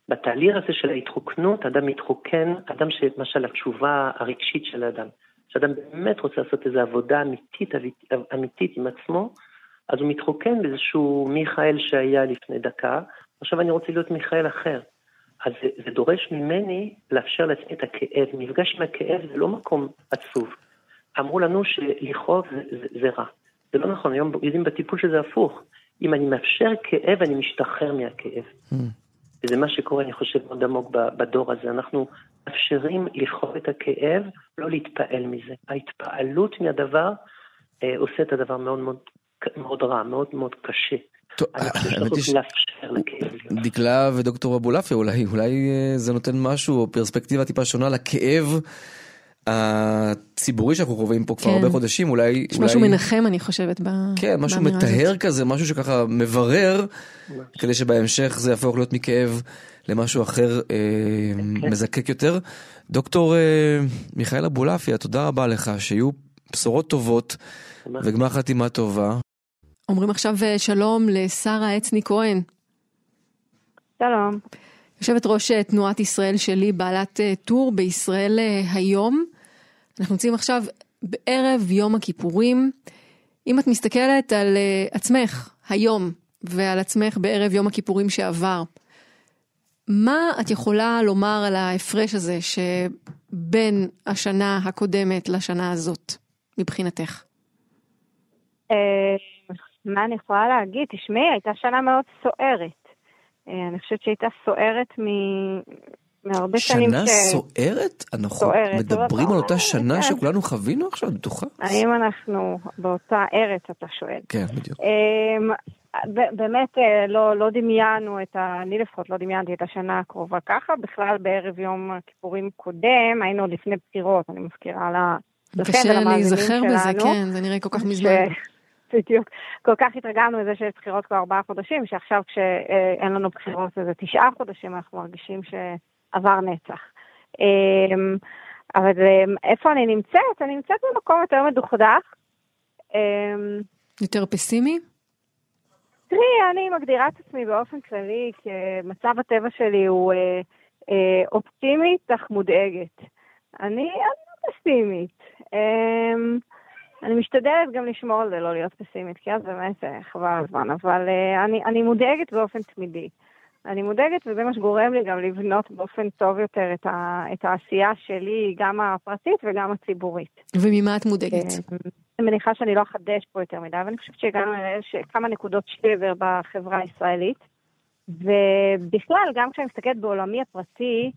S5: בתהליך הזה של ההתרוקנות, אדם מתרוקן, אדם שלמשל התשובה הרגשית של האדם, שאדם באמת רוצה לעשות איזו עבודה אמיתית, אמיתית עם עצמו, אז הוא מתרוקן באיזשהו מיכאל שהיה לפני דקה, עכשיו אני רוצה להיות מיכאל אחר. אז זה, זה דורש ממני לאפשר לעצמי את הכאב. מפגש עם הכאב זה לא מקום עצוב. אמרו לנו שלכאוב זה, זה, זה רע. זה לא נכון, היום יודעים בטיפול שזה הפוך. אם אני מאפשר כאב, אני משתחרר מהכאב. Mm. וזה מה שקורה, אני חושב, מאוד עמוק בדור הזה. אנחנו מאפשרים לכאוב את הכאב, לא להתפעל מזה. ההתפעלות מהדבר אה, עושה את הדבר מאוד מאוד, מאוד רע, מאוד מאוד קשה. היא
S3: דקלה ודוקטור אבולעפיה, אולי, אולי אה, זה נותן משהו, או פרספקטיבה טיפה שונה לכאב הציבורי שאנחנו חווים פה כבר כן. הרבה חודשים, אולי...
S2: יש אולי... משהו מנחם, אני חושבת, באמירה
S3: כן, משהו מטהר. כזה, משהו שככה מברר, כדי שבהמשך זה יהפוך להיות מכאב למשהו אחר אה, כן. מזקק יותר. דוקטור אה, מיכאל אבולעפיה, תודה רבה לך, שיהיו בשורות טובות וגמר חתימה טובה.
S2: אומרים עכשיו אה, שלום לשרה אצני כהן.
S6: שלום.
S2: יושבת ראש אה, תנועת ישראל שלי, בעלת אה, טור בישראל היום. אנחנו נמצאים עכשיו בערב יום הכיפורים. אם את מסתכלת על עצמך היום ועל עצמך בערב יום הכיפורים שעבר, מה את יכולה לומר על ההפרש הזה שבין השנה הקודמת לשנה הזאת, מבחינתך?
S6: מה אני יכולה להגיד? תשמעי, הייתה שנה מאוד סוערת. אה, אני חושבת שהייתה סוערת מ... מהרבה שנים
S3: ש... שנה סוערת? אנחנו סוערת, מדברים על אותה שנה כן. שכולנו חווינו עכשיו, בטוחה?
S6: האם אנחנו באותה ארץ, אתה שואל.
S3: כן, בדיוק.
S6: אמ, באמת אה, לא, לא דמיינו את ה... אני לפחות לא דמיינתי את השנה הקרובה ככה. בכלל בערב יום הכיפורים קודם, היינו לפני בחירות, אני מזכירה לה...
S2: קשה להיזכר בזה, כן, זה נראה כל כך מזמן. [laughs]
S6: בדיוק. כל כך התרגלנו לזה שיש בחירות כבר ארבעה חודשים, שעכשיו כשאין לנו בחירות איזה תשעה חודשים, אנחנו מרגישים שעבר נצח. אמ, אבל אמ, איפה אני נמצאת? אני נמצאת במקום יותר מדוכדך. אמ,
S2: יותר פסימי?
S6: תראי, אני מגדירה את עצמי באופן כללי כמצב הטבע שלי הוא אה, אה, אופטימית אך מודאגת. אני, אני לא פסימית. אני משתדלת גם לשמור על זה, לא להיות פסימית, כי אז באמת אה, חבל הזמן, אבל uh, אני, אני מודאגת באופן תמידי. אני מודאגת וזה מה שגורם לי גם לבנות באופן טוב יותר את, ה, את העשייה שלי, גם הפרטית וגם הציבורית.
S2: וממה את מודאגת?
S6: אה, אני מניחה שאני לא אחדש פה יותר מדי, אבל אני חושבת שהגענו לכמה נקודות שבר בחברה הישראלית. ובכלל, גם כשאני מסתכלת בעולמי הפרטי,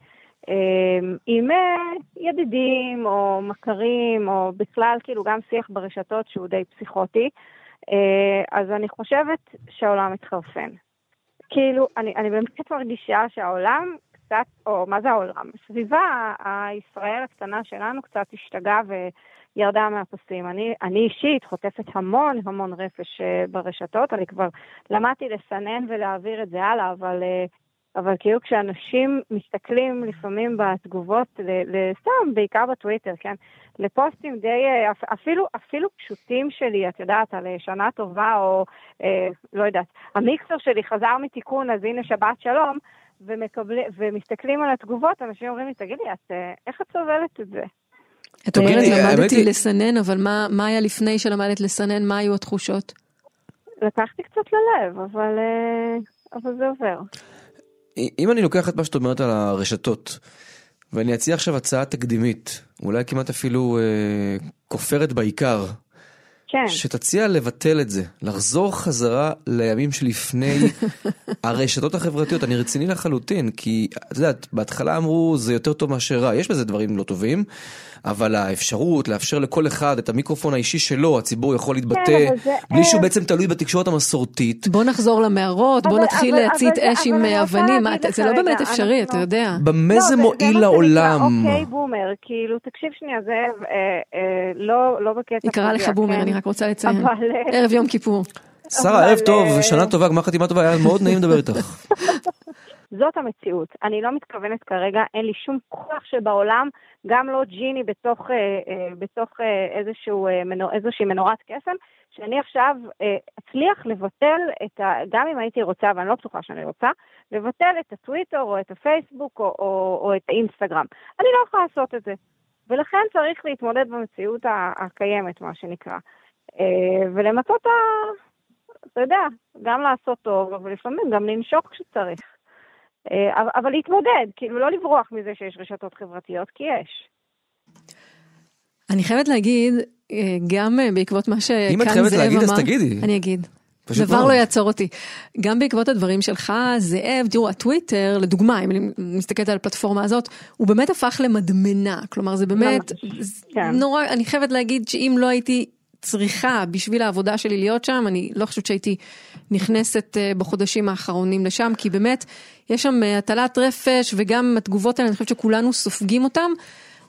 S6: אמ, עם אה, ידידים או מכרים, או בכלל כאילו גם שיח ברשתות שהוא די פסיכוטי, אה, אז אני חושבת שהעולם מתחרפן. כאילו, אני, אני באמת מרגישה שהעולם קצת, או מה זה העולם? הסביבה הישראל הקטנה שלנו קצת השתגעה וירדה מהפסים. אני, אני אישית חוטפת המון המון רפש אה, ברשתות, אני כבר למדתי לסנן ולהעביר את זה הלאה, אבל uh, אבל כאילו כשאנשים מסתכלים לפעמים בתגובות, לסתם, בעיקר בטוויטר, כן? לפוסטים די, אפילו, אפילו פשוטים שלי, את יודעת, על שנה טובה, או אה, לא יודעת, המיקסר שלי חזר מתיקון, אז הנה שבת שלום, ומקבל, ומסתכלים על התגובות, אנשים אומרים לי, תגידי, את, אה, איך את סובלת את זה?
S2: את אומרת, למדתי לסנן, אבל מה, מה היה לפני שלמדת לסנן? מה היו התחושות?
S6: לקחתי קצת ללב, אבל, אה, אבל זה עובר.
S3: אם אני לוקח את מה שאת אומרת על הרשתות, ואני אציע עכשיו הצעה תקדימית, אולי כמעט אפילו אה, כופרת בעיקר.
S6: כן.
S3: שתציע לבטל את זה, לחזור חזרה לימים שלפני [laughs] הרשתות החברתיות. אני רציני לחלוטין, כי את יודעת, בהתחלה אמרו זה יותר טוב מאשר רע, יש בזה דברים לא טובים, אבל האפשרות לאפשר לכל אחד את המיקרופון האישי שלו, הציבור יכול להתבטא,
S6: כן, זה
S3: בלי שהוא
S6: איך.
S3: בעצם תלוי בתקשורת המסורתית.
S2: בוא נחזור למערות, בוא נתחיל להצית אש עם אבנים, זה לא באמת אפשרי, אתה יודע.
S3: במה
S6: לא,
S3: זה מועיל לעולם?
S6: אוקיי בומר, כאילו, תקשיב שנייה, זאב, אה, אה, לא, לא בקטע
S2: היא קראה לך בומר,
S6: כן?
S2: אני רק רוצה לציין.
S6: אבל, אה,
S2: ערב יום כיפור.
S3: שרה, ערב טוב,
S6: אה,
S3: שנה טובה, גמר חתימה טובה, היה מאוד נעים לדבר איתך. [laughs]
S6: זאת המציאות. אני לא מתכוונת כרגע, אין לי שום כוח שבעולם, גם לא ג'יני בתוך, אה, אה, בתוך אה, איזשהו, אה, מנור, איזושהי מנורת קסם, שאני עכשיו אה, אצליח לבטל את ה... גם אם הייתי רוצה, ואני לא בטוחה שאני רוצה, לבטל את הטוויטר או את הפייסבוק או, או, או את האינסטגרם. אני לא יכולה לעשות את זה. ולכן צריך להתמודד במציאות הקיימת, מה שנקרא. אה, ולמצות, ה... אתה יודע, גם לעשות טוב, אבל לפעמים גם לנשוך כשצריך. אה, אבל- להתמודד, כאילו לא לברוח מזה שיש רשתות חברתיות, כי יש.
S2: אני חייבת להגיד, אה, גם בעקבות מה שכאן זאב
S3: אם
S2: אמר...
S3: את חייבת להגיד, אז תגידי.
S2: אני אגיד. דבר
S3: מאוד.
S2: לא יעצור אותי. גם בעקבות הדברים שלך, זאב, תראו, הטוויטר, לדוגמה, אם אני מסתכלת על הפלטפורמה הזאת, הוא באמת הפך למדמנה. כלומר, זה באמת
S6: ממש, כן.
S2: נורא, אני חייבת להגיד שאם לא הייתי צריכה בשביל העבודה שלי להיות שם, אני לא חושבת שהייתי נכנסת אה, בחודשים האחרונים לשם, כי באמת, יש שם אה, הטלת רפש, וגם התגובות האלה, אני חושבת שכולנו סופגים אותם,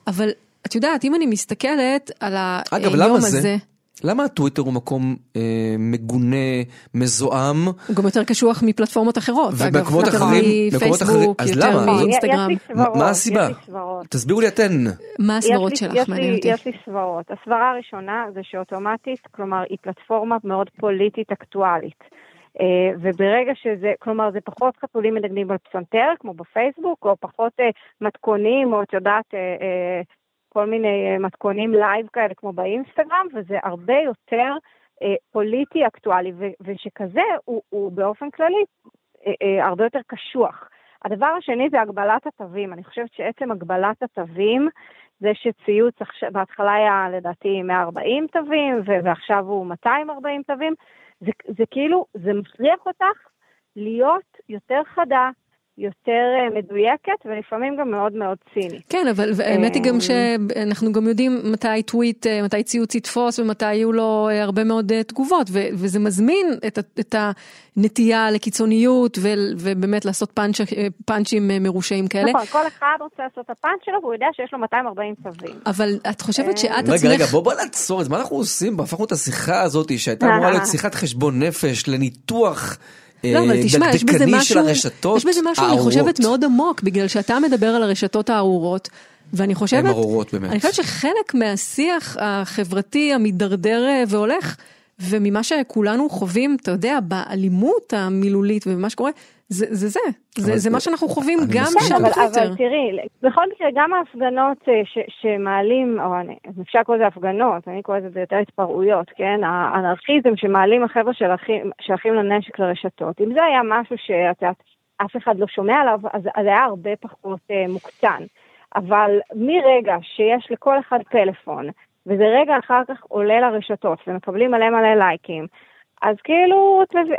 S2: אבל את יודעת, אם אני מסתכלת על
S3: אגב,
S2: היום
S3: למה
S2: הזה,
S3: זה? למה הטוויטר הוא מקום אה, מגונה, מזוהם?
S2: הוא גם יותר קשוח מפלטפורמות אחרות,
S3: ובמקומות אחרים- מקומות אחרים- אז
S2: יותר
S3: למה?
S2: מאינסטגרם.
S6: יש לי סברות,
S3: מה הסיבה?
S6: יש לי סברות.
S3: תסבירו לי אתן.
S2: מה הסברות
S6: יש לי-
S2: שלך?
S6: יש לי-
S2: מעניין אותי.
S6: יש לי סברות. הסברה הראשונה זה שאוטומטית, כלומר, היא פלטפורמה מאוד פוליטית אקטואלית. אה, וברגע שזה, כלומר, זה פחות חתולים מנגנים על פסנתר, כמו בפייסבוק, או פחות אה, מתכונים, או את יודעת, אה, כל מיני אה, מתכונים live כאלה, כמו באינסטגרם, וזה הרבה יותר אה, פוליטי אקטואלי, ו- ושכזה הוא, הוא באופן כללי אה, אה, הרבה יותר קשוח. הדבר השני זה הגבלת התווים. אני חושבת שעצם הגבלת התווים, זה שציוץ בהתחלה היה לדעתי 140 תווים, ועכשיו הוא 240 תווים, זה, זה כאילו, זה מכריח אותך להיות יותר חדה, יותר אה, מדויקת, ולפעמים גם מאוד מאוד צינית.
S2: כן, אבל האמת היא גם
S6: אמ,
S2: שאנחנו גם יודעים מתי טוויט, אה, מתי ציוץ יתפוס ומתי יהיו לו אה, הרבה מאוד אה, תגובות, ו- וזה מזמין את, ה- את הנטייה לקיצוניות ו- ובאמת לעשות פאנצ', אה, פאנצ'ים אה, מרושעים כאלה.
S6: נכון, כל אחד רוצה לעשות את הפאנץ' שלו, והוא יודע שיש לו 240 תווים.
S2: אבל את חושבת שאת
S3: רגע,
S2: עצמך...
S3: רגע, בוא בוא נעצור את זה, מה אנחנו עושים? הפכנו את השיחה הזאת שהייתה אמורה להיות שיחת חשבון נפש לניתוח אה,
S2: לא, אבל תשמע, יש בזה משהו,
S3: של הרשתות
S2: יש בזה משהו, אני. חושבת, מאוד עמוק, בגלל שאתה מדבר על הרשתות הארורות, ואני חושבת,
S3: הן ארורות באמת.
S2: אני חושבת שחלק מהשיח החברתי המידרדר אה, והולך, וממה שכולנו חווים, אתה יודע, באלימות המילולית ובמה שקורה, זה זה, זה, זה, זה מה שאנחנו חווים גם. שם
S6: אבל,
S2: בטוויטר.
S6: אבל תראי, בכל מקרה, גם ההפגנות אה, ש, שמעלים, או אני, אפשר לקרוא לזה הפגנות, אני קוראת לזה יותר התפרעויות, כן? האנרכיזם שמעלים החבר'ה של אחים- שאחים לנשק לרשתות. אם זה היה משהו שאת יודעת, אף אחד לא שומע עליו, אז, אז היה הרבה פחות אה, מוקצן. אבל מרגע שיש לכל אחד פלאפון, וזה רגע אחר כך עולה לרשתות, ומקבלים מלא מלא לייקים, אז כאילו, את מבין,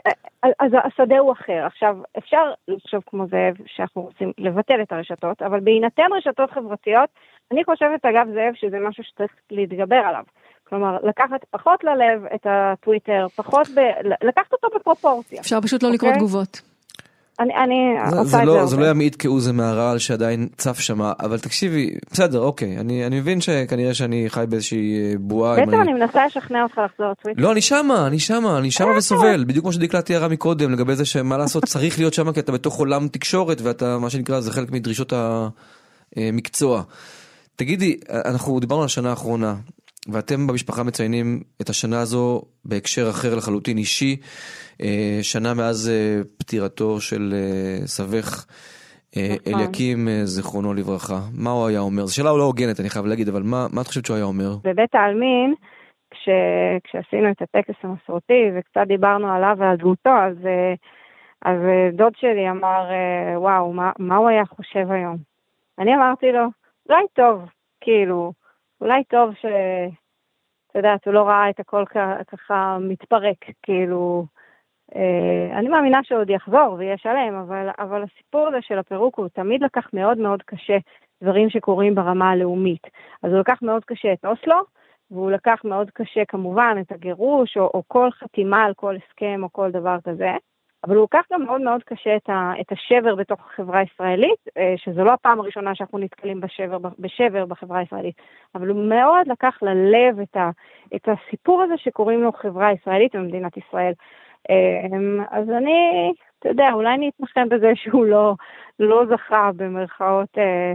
S6: אז השדה הוא אחר. עכשיו, אפשר לחשוב כמו זאב שאנחנו רוצים לבטל את הרשתות, אבל בהינתן רשתות חברתיות, אני חושבת, אגב, זאב, שזה משהו שצריך להתגבר עליו. כלומר, לקחת פחות ללב את הטוויטר, פחות ב... לקחת אותו בפרופורציה.
S2: אפשר פשוט לא לקרוא
S6: אוקיי.
S2: תגובות.
S6: אני, אני
S3: זה-
S6: עושה
S3: זה
S6: את
S3: לא-
S6: זה
S3: זה. לא ימעיט כהוא זה מהרעל שעדיין צף שמה, אבל תקשיבי, בסדר, אוקיי, אני אני מבין שכנראה שאני חי באיזושהי אה, בועה.
S6: בעצם אני מנסה לשכנע אותך לחזור לטוויטר.
S3: לא, אני שמה, אני שמה, אני
S6: אה,
S3: שמה וסובל, בדיוק כמו שדקלה תיארה מקודם, לגבי זה שמה לעשות, [laughs] צריך להיות שמה כי אתה בתוך עולם תקשורת ואתה, מה שנקרא, זה חלק מדרישות המקצוע. תגידי, אנחנו דיברנו על השנה האחרונה, ואתם במשפחה מציינים את השנה הזו בהקשר אחר לחלוטין אישי, אה, שנה מאז אה, פטירתו של אה, סבך. אה,
S6: נכון.
S3: אליקים, אה, זיכרונו לברכה, מה הוא היה אומר? זו שאלה לא הוגנת, אני חייב להגיד, אבל מה, מה את חושבת שהוא היה אומר?
S6: בבית העלמין, כש, כשעשינו את הטקס המסורתי וקצת דיברנו עליו ועל דמותו, אז, אה, אז אה, דוד שלי אמר, אה, וואו, מה, מה הוא היה חושב היום? אני אמרתי לו, אולי טוב, כאילו, אולי טוב ש... את יודעת, הוא לא ראה את הכל ככה מתפרק, כאילו, אה, אני מאמינה שעוד יחזור ויהיה שלם, אבל, אבל הסיפור הזה של הפירוק הוא תמיד לקח מאוד מאוד קשה דברים שקורים ברמה הלאומית. אז הוא לקח מאוד קשה את אוסלו, והוא לקח מאוד קשה כמובן את הגירוש, או, או כל חתימה על כל הסכם או כל דבר כזה. אבל הוא לקח גם מאוד מאוד קשה את, ה, את השבר בתוך החברה הישראלית, אה, שזו לא הפעם הראשונה שאנחנו נתקלים בשבר, בשבר בחברה הישראלית, אבל הוא מאוד לקח ללב את, ה, את הסיפור הזה שקוראים לו חברה ישראלית במדינת ישראל. אה, אז אני, אתה יודע, אולי אני אתנחם בזה שהוא לא, לא זכה במרכאות אה,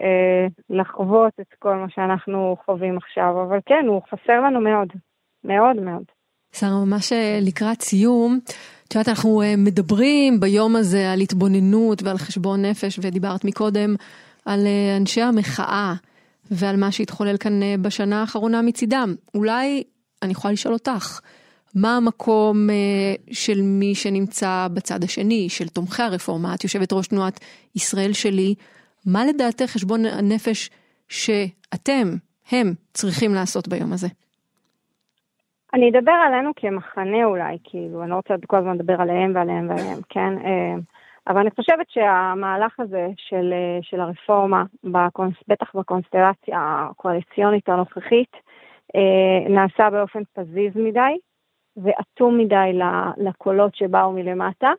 S6: אה, לחוות את כל מה שאנחנו חווים עכשיו, אבל כן, הוא חסר לנו מאוד, מאוד מאוד.
S2: שרה, ממש אה, לקראת סיום, את יודעת, אנחנו אה, מדברים ביום הזה על התבוננות ועל חשבון נפש, ודיברת מקודם על אה, אנשי המחאה ועל מה שהתחולל כאן בשנה האחרונה מצידם. אולי אני יכולה לשאול אותך, מה המקום של מי שנמצא בצד השני, של תומכי הרפורמה? את יושבת ראש תנועת ישראל שלי. מה לדעתך חשבון הנפש שאתם, הם, צריכים לעשות ביום הזה?
S6: אני אדבר עלינו כמחנה אולי, כאילו, אני לא רוצה כל הזמן לדבר עליהם ועליהם ועליהם, כן? אה, אבל אני חושבת שהמהלך הזה של, אה, של הרפורמה, בקונס, בטח בקונסטלציה הקואליציונית הנוכחית, אה, נעשה באופן פזיז מדי ואטום מדי לקולות שבאו מלמטה,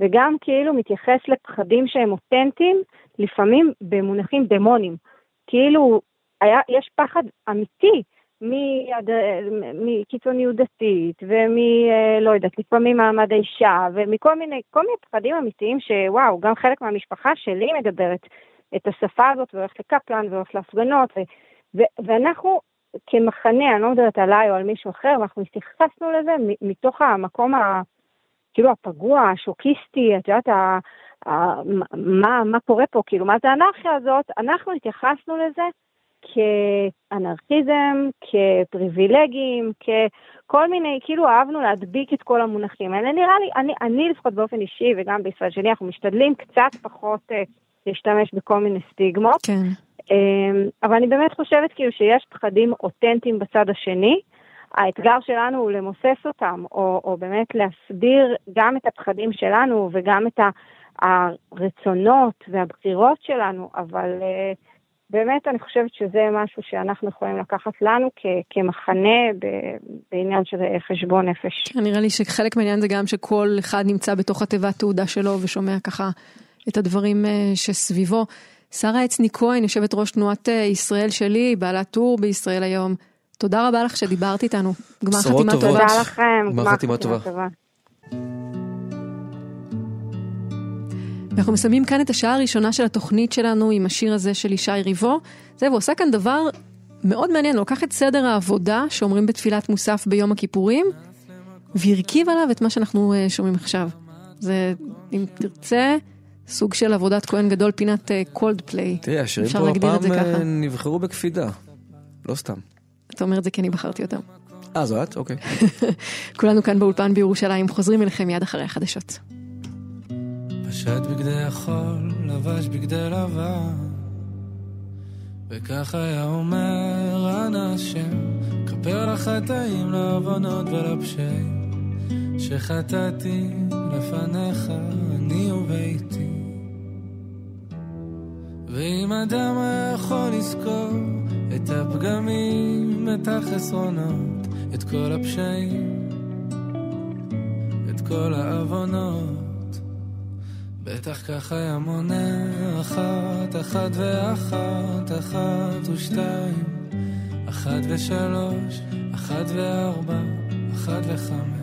S6: וגם כאילו מתייחס לפחדים שהם אותנטיים, לפעמים במונחים דמונים. כאילו, היה, יש פחד אמיתי מקיצוניות דתית, ומ... אה, יודעת, לפעמים מעמד האישה, ומכל מיני, כל מיני פחדים אמיתיים שוואו, גם חלק מהמשפחה שלי מדברת את השפה הזאת, והולכת לקפלן, והולכת להפגנות, ו... ו... ואנחנו כמחנה, אני לא מדברת עליי או על מישהו אחר, אנחנו התייחסנו לזה מתוך המקום ה... כאילו הפגוע, השוקיסטי, את יודעת, ה... ה... מה, מה קורה פה, כאילו, מה זה האנרכיה הזאת, אנחנו התייחסנו לזה כאנרכיזם, כפריבילגים, ככל מיני, כאילו אהבנו להדביק את כל המונחים האלה. נראה לי, אני, אני לפחות באופן אישי וגם בישראל שלי, אנחנו משתדלים קצת פחות uh, להשתמש בכל מיני סטיגמות.
S2: כן.
S6: Um, אבל אני באמת חושבת כאילו שיש פחדים אותנטיים בצד השני. האתגר שלנו הוא למוסס אותם, או, או באמת להסביר גם את הפחדים שלנו וגם את הרצונות והבחירות שלנו, אבל uh, באמת אני חושבת שזה משהו שאנחנו יכולים לקחת לנו כ- כמחנה בעניין של חשבון נפש.
S2: כן, נראה לי שחלק מהעניין זה גם שכל אחד נמצא בתוך התיבת תעודה שלו ושומע ככה את הדברים אה, שסביבו. שרה עצני כהן, יושבת ראש תנועת אה, ישראל שלי, בעלת טור בישראל היום. תודה רבה לך שדיברת איתנו.
S3: גמר חתימה טובה. תודה
S6: לכם.
S3: גמר חתימה טובה.
S2: אנחנו מסיימים כאן את השעה הראשונה של התוכנית שלנו עם השיר הזה של ישי ריבו. זהו, עושה כאן דבר מאוד מעניין, הוא לקח את סדר העבודה שאומרים בתפילת מוסף ביום הכיפורים, והרכיב עליו את מה שאנחנו uh, שומעים עכשיו. זה, אם תרצה, סוג של עבודת כהן גדול, פינת קולד uh, פליי.
S3: תראי, השירים פה הפעם אה, נבחרו בקפידה, לא סתם.
S2: אתה אומר את זה כי אני בחרתי אותם.
S3: אה, זו את? אוקיי. [laughs]
S2: כולנו כאן באולפן בירושלים, חוזרים אליכם מיד אחרי החדשות.
S7: פשט בגדי החול, לבש בגדי לבן. וכך היה אומר אנא השם, כפר לחטאים, לעוונות ולפשעים, שחטאתי לפניך, אני וביתי. ואם אדם היה יכול לזכור את הפגמים, את החסרונות, את כל הפשעים, את כל העוונות, בטח ככה היה מונה אחת, אחת ואחת, אחת ושתיים, אחת ושלוש, אחת וארבע, אחת וחמש.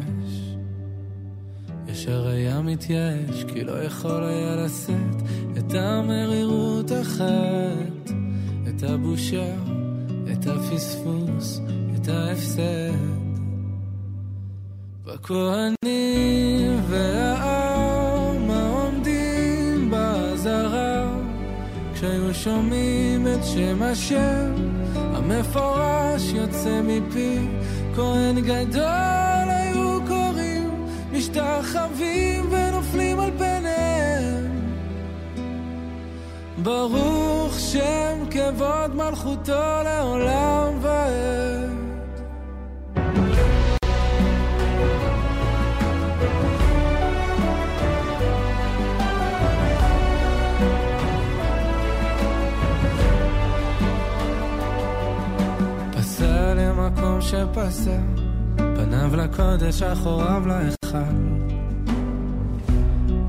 S7: ישר היה מתייאש, כי לא יכול היה לשאת את המרירות החטא, את הבושה, את הפספוס, את ההפסד. בכהנים וה... כשהיו שומעים את שם השם המפורש יוצא מפי כהן גדול משתחווים ונופלים על פניהם ברוך שם כבוד מלכותו לעולם ועד. פסע פניו לקודש, אחוריו להיכל.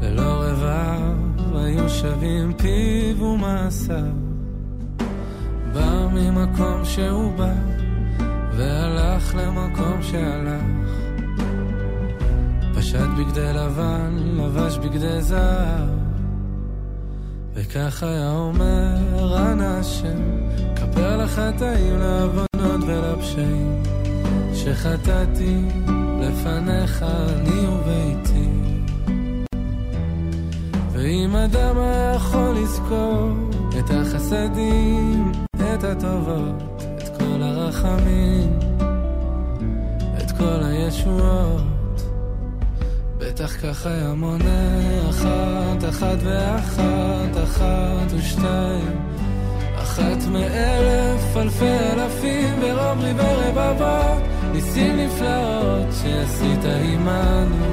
S7: ללא רבב היו שווים פיו ומעשיו. בא ממקום שהוא בא, והלך למקום שהלך. פשט בגדי לבן, לבש בגדי זהב. וכך היה אומר, אנא השם, כפר לחטאים, לעוונות ולפשעים, שחטאתי לפניך אני וביתי. ואם אדם היה יכול לזכור את החסדים, את הטובות, את כל הרחמים, את כל הישועות, בטח כך היה מונה אחת, אחת ואחת, אחת ושתיים, אחת מאלף, אלפי אלפים, ורוב ריבי רבבות, ניסים נפלאות שעשית עמנו,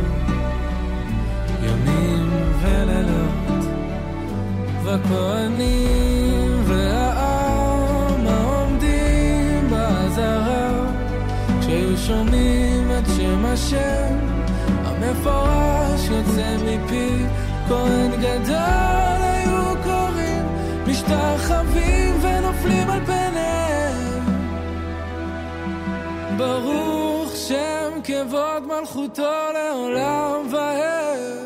S7: ימים ולילות, וכהנים והעם העומדים בעזרה, כשהיו שומעים את שם השם, המפורש יוצא מפי, כהן גדול היו קוראים, משתחווים ונופלים על פניהם. ברוך שם כבוד מלכותו לעולם ועד.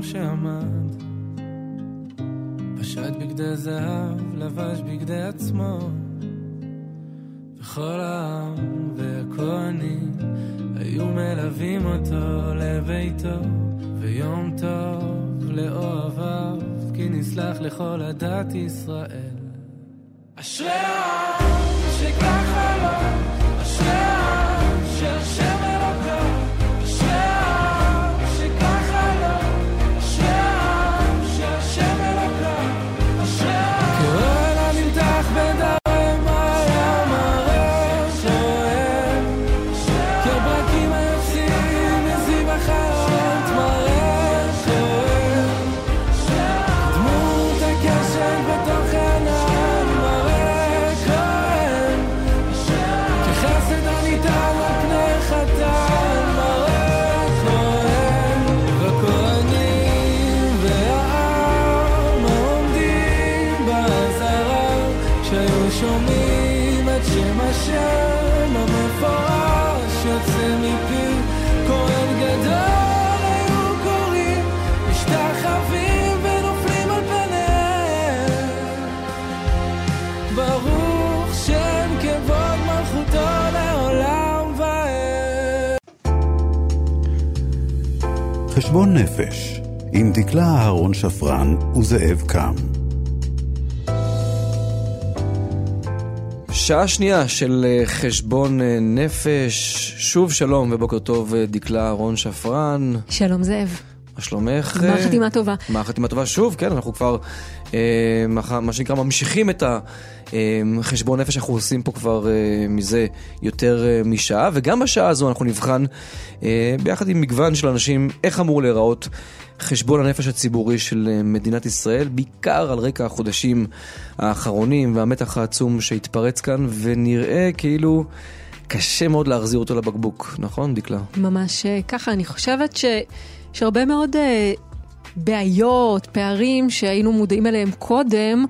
S7: במקום שעמד. פשט בגדי זהב, לבש בגדי עצמו. וכל העם והכהנים היו מלווים אותו לביתו, ויום טוב לאוהביו, כי נסלח לכל עדת ישראל. אשרי העם שככה
S1: חשבון נפש, עם דקלה אהרון שפרן וזאב קם.
S3: שעה שנייה של אה, חשבון אה, נפש, שוב שלום ובוקר טוב אה, דקלה אהרון שפרן,
S2: שלום זאב.
S3: מה שלומך? אה?
S2: חתימה טובה.
S3: גמר חתימה טובה שוב, כן, אנחנו כבר, מה, מה שנקרא, ממשיכים את החשבון נפש. שאנחנו עושים פה כבר אה, מזה יותר אה, משעה, וגם בשעה הזו אנחנו נבחן אה, ביחד עם מגוון של אנשים איך אמור להיראות חשבון הנפש הציבורי של אה, מדינת ישראל, בעיקר על רקע החודשים האחרונים והמתח העצום שהתפרץ כאן, ונראה כאילו קשה מאוד להחזיר אותו לבקבוק, נכון, דקלה?
S2: ממש אה, ככה, אני חושבת שיש הרבה מאוד אה, בעיות, פערים שהיינו מודעים אליהם קודם,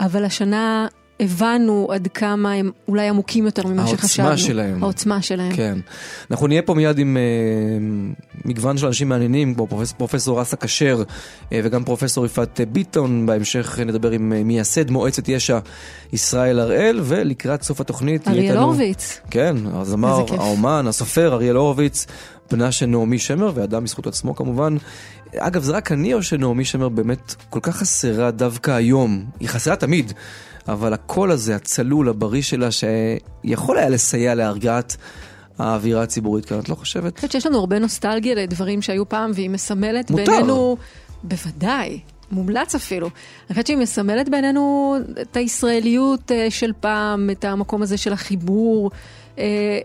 S2: אבל השנה הבנו עד כמה הם אולי עמוקים יותר ממה
S3: העוצמה
S2: שחשבנו.
S3: העוצמה שלהם.
S2: העוצמה שלהם.
S3: כן. אנחנו נהיה פה מיד עם uh, מגוון של אנשים מעניינים, כמו פרופס, פרופסור אסא כשר uh, וגם פרופסור יפעת ביטון. בהמשך נדבר עם uh, מייסד מועצת יש"ע ישראל הראל, ולקראת סוף התוכנית
S2: אריאל הורוביץ.
S3: כן, הזמר. האומן, הסופר אריאל הורוביץ, בנה של נעמי שמר, ואדם בזכות עצמו כמובן. אגב, זה רק אני או שנעמי שמר באמת כל כך חסרה דווקא היום? היא חסרה תמיד. אבל הקול הזה, הצלול, הבריא שלה, שיכול היה לסייע להרגעת האווירה הציבורית כאן, את לא חושבת?
S2: אני חושבת שיש לנו הרבה נוסטלגיה לדברים שהיו פעם, והיא מסמלת
S3: מותר.
S2: בינינו, בוודאי, מומלץ אפילו. אני חושבת שהיא מסמלת בינינו את הישראליות אה, של פעם, את המקום הזה של החיבור,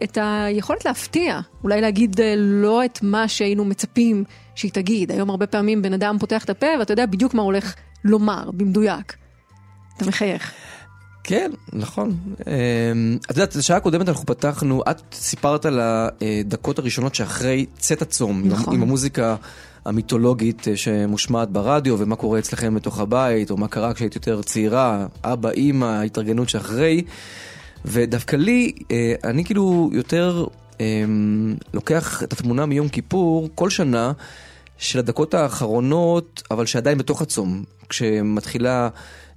S2: את היכולת להפתיע, אולי להגיד אה, לא את מה שהיינו מצפים שהיא תגיד. היום הרבה פעמים בן אדם פותח את הפה ואתה יודע בדיוק מה הולך לומר, במדויק. אתה מחייך.
S3: כן, נכון. אמ, את יודעת, בשעה הקודמת אנחנו פתחנו, את סיפרת על הדקות הראשונות שאחרי צאת הצום,
S2: נכון.
S3: עם המוזיקה המיתולוגית אה, שמושמעת ברדיו, ומה קורה אצלכם בתוך הבית, או מה קרה כשהיית יותר צעירה, אבא, אימא, ההתארגנות שאחרי. ודווקא לי, אה, אני כאילו יותר אמ, לוקח את התמונה מיום כיפור כל שנה של הדקות האחרונות, אבל שעדיין בתוך הצום, כשמתחילה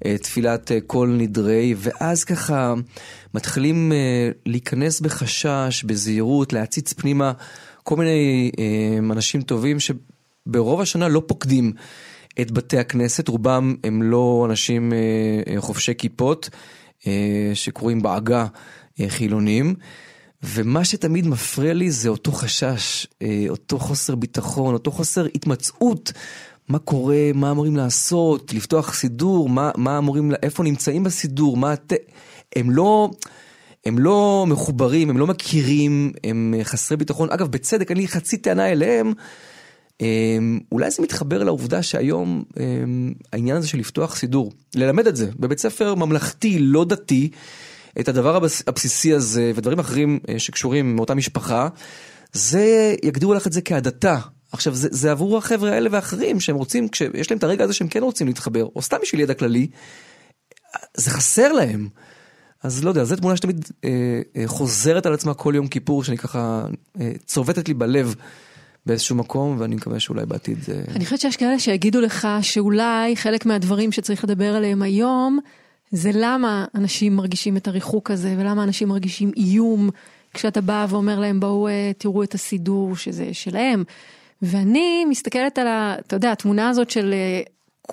S3: אה, תפילת אה, כל נדרי, ואז ככה מתחילים אה, להיכנס בחשש, בזהירות, להציץ פנימה כל מיני אה, אנשים טובים שברוב השנה לא פוקדים את בתי הכנסת, רובם הם לא אנשים אה, אה, חובשי כיפות, אה, שקרויים בעגה אה, חילונים. ומה שתמיד מפריע לי זה אותו חשש, אה, אותו חוסר ביטחון, אותו חוסר התמצאות. מה קורה, מה אמורים לעשות, לפתוח סידור, מה, מה אמורים, איפה נמצאים בסידור, מה הת... הם לא, הם לא מחוברים, הם לא מכירים, הם חסרי ביטחון. אגב, בצדק, לי חצי טענה אליהם. אמ, אולי זה מתחבר לעובדה שהיום אמ, העניין הזה של לפתוח סידור, ללמד את זה בבית ספר ממלכתי, לא דתי, את הדבר הבס- הבסיסי הזה ודברים אחרים אה, שקשורים מאותה משפחה, זה, יגדירו לך את זה כהדתה. עכשיו, זה, זה עבור החבר'ה האלה ואחרים שהם רוצים, כשיש להם את הרגע הזה שהם כן רוצים להתחבר, או סתם בשביל ידע כללי, זה חסר להם. אז לא יודע, זו תמונה שתמיד אה, אה, חוזרת על עצמה כל יום כיפור, שאני ככה אה, צובטת לי בלב באיזשהו מקום, ואני מקווה שאולי בעתיד זה...
S2: אני חושבת שיש כאלה שיגידו לך שאולי חלק מהדברים שצריך לדבר עליהם היום, זה למה אנשים מרגישים את הריחוק הזה, ולמה אנשים מרגישים איום כשאתה בא ואומר להם בואו אה, תראו את הסידור שזה שלהם. ואני מסתכלת על ה... אתה יודע, התמונה הזאת של אה,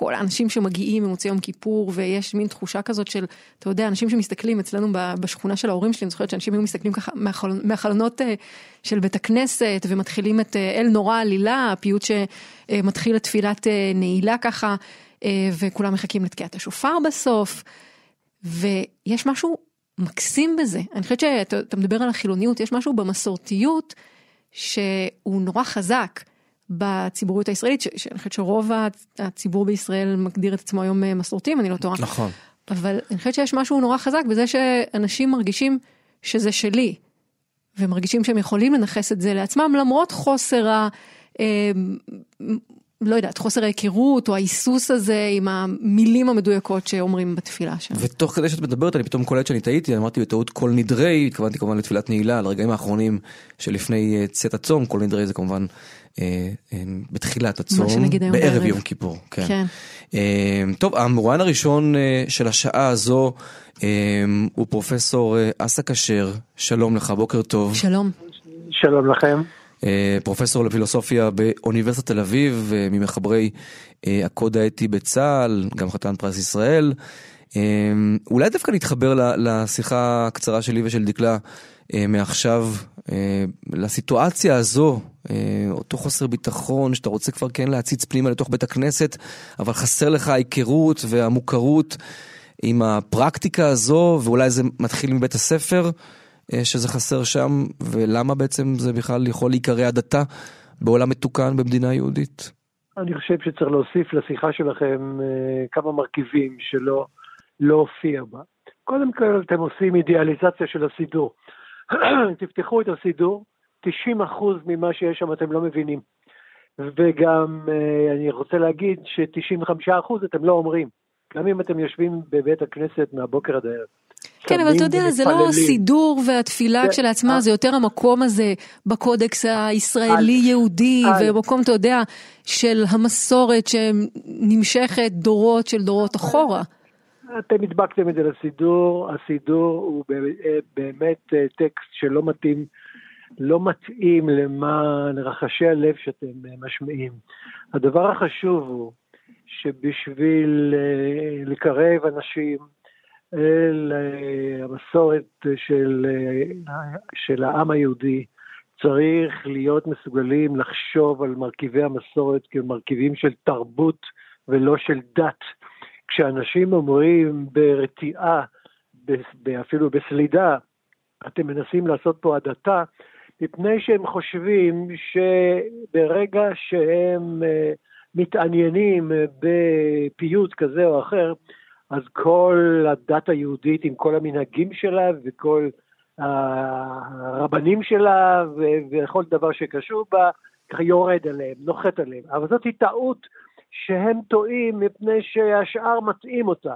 S2: כל האנשים שמגיעים ממוצאי יום כיפור, ויש מין תחושה כזאת של, אתה יודע, אנשים שמסתכלים אצלנו בשכונה של ההורים שלי, אני זוכרת שאנשים היו מסתכלים ככה מהחלונות, מהחלונות אה, של בית הכנסת, ומתחילים את אה, אל נורא עלילה, הפיוט שמתחיל את תפילת אה, נעילה ככה, וכולם מחכים לתקיעת השופר בסוף. ויש משהו מקסים בזה. אני חושבת שאתה אתה מדבר על החילוניות, יש משהו במסורתיות שהוא נורא חזק בציבוריות הישראלית, שאני חושבת שרוב הציבור בישראל מגדיר את עצמו היום אה, מסורתי, אם אני לא טועה.
S3: נכון.
S2: אבל אני חושבת שיש משהו נורא חזק בזה שאנשים מרגישים שזה שלי, ומרגישים שהם יכולים לנכס את זה לעצמם למרות חוסר ה... אה, לא יודעת, חוסר ההיכרות או ההיסוס הזה עם המילים המדויקות שאומרים בתפילה שם.
S3: ותוך כדי שאת מדברת אני פתאום קולט שאני טעיתי, אמרתי בטעות כל נדרי, התכוונתי כמובן לתפילת נעילה, על הרגעים האחרונים שלפני אה, צאת הצום, כל נדרי זה כמובן בתחילת הצום,
S2: שנגיד היום
S3: בערב. יום כיפור. כן.
S2: כן.
S3: אה, טוב, המרואיין הראשון אה, של השעה הזו אה, הוא פרופסור אה, אסא כשר, שלום לך, בוקר טוב.
S2: שלום.
S4: שלום לכם.
S3: אה, פרופסור לפילוסופיה באוניברסיטת תל אביב, אה, ממחברי אה, הקוד האתי בצה"ל, גם חתן פרס ישראל. אה, אולי דווקא נתחבר לשיחה הקצרה שלי ושל דקלה אה, מעכשיו, אה, לסיטואציה הזו, אה, אותו חוסר ביטחון שאתה רוצה כבר כן להציץ פנימה לתוך בית הכנסת, אבל חסר לך ההיכרות והמוכרות עם הפרקטיקה הזו, ואולי זה מתחיל מבית הספר. אה, שזה חסר שם, ולמה בעצם זה בכלל יכול להיקרא הדתה בעולם מתוקן במדינה יהודית?
S8: אני חושב שצריך להוסיף לשיחה שלכם אה, כמה מרכיבים שלא לא הופיע בה. קודם כל, אתם עושים אידיאליזציה של הסידור. [clears throat] תפתחו את הסידור, 90% ממה שיש שם אתם לא מבינים. וגם אה, אני רוצה להגיד ש-95% אתם לא אומרים. גם אם אתם יושבים בבית הכנסת מהבוקר עד הערב.
S2: כן, אבל אתה יודע, זה לא הסידור והתפילה כשלעצמה, זה יותר המקום הזה בקודקס הישראלי-יהודי, ומקום, אתה יודע, של המסורת שנמשכת דורות של דורות אחורה.
S8: אתם הדבקתם את זה לסידור, הסידור הוא באמת טקסט שלא מתאים, לא מתאים למה, לרחשי הלב שאתם משמיעים. הדבר החשוב הוא שבשביל לקרב אנשים, אל אה, המסורת של, אה, של העם היהודי, צריך להיות מסוגלים לחשוב על מרכיבי המסורת כמרכיבים של תרבות ולא של דת. כשאנשים אומרים ברתיעה, אפילו בסלידה, אתם מנסים לעשות פה הדתה, מפני שהם חושבים שברגע שהם אה, מתעניינים בפיוט כזה או אחר, אז כל הדת היהודית עם כל המנהגים שלה וכל הרבנים שלה וכל דבר שקשור בה, ככה יורד עליהם, נוחת עליהם. אבל זאת היא טעות שהם טועים מפני שהשאר מטעים אותה.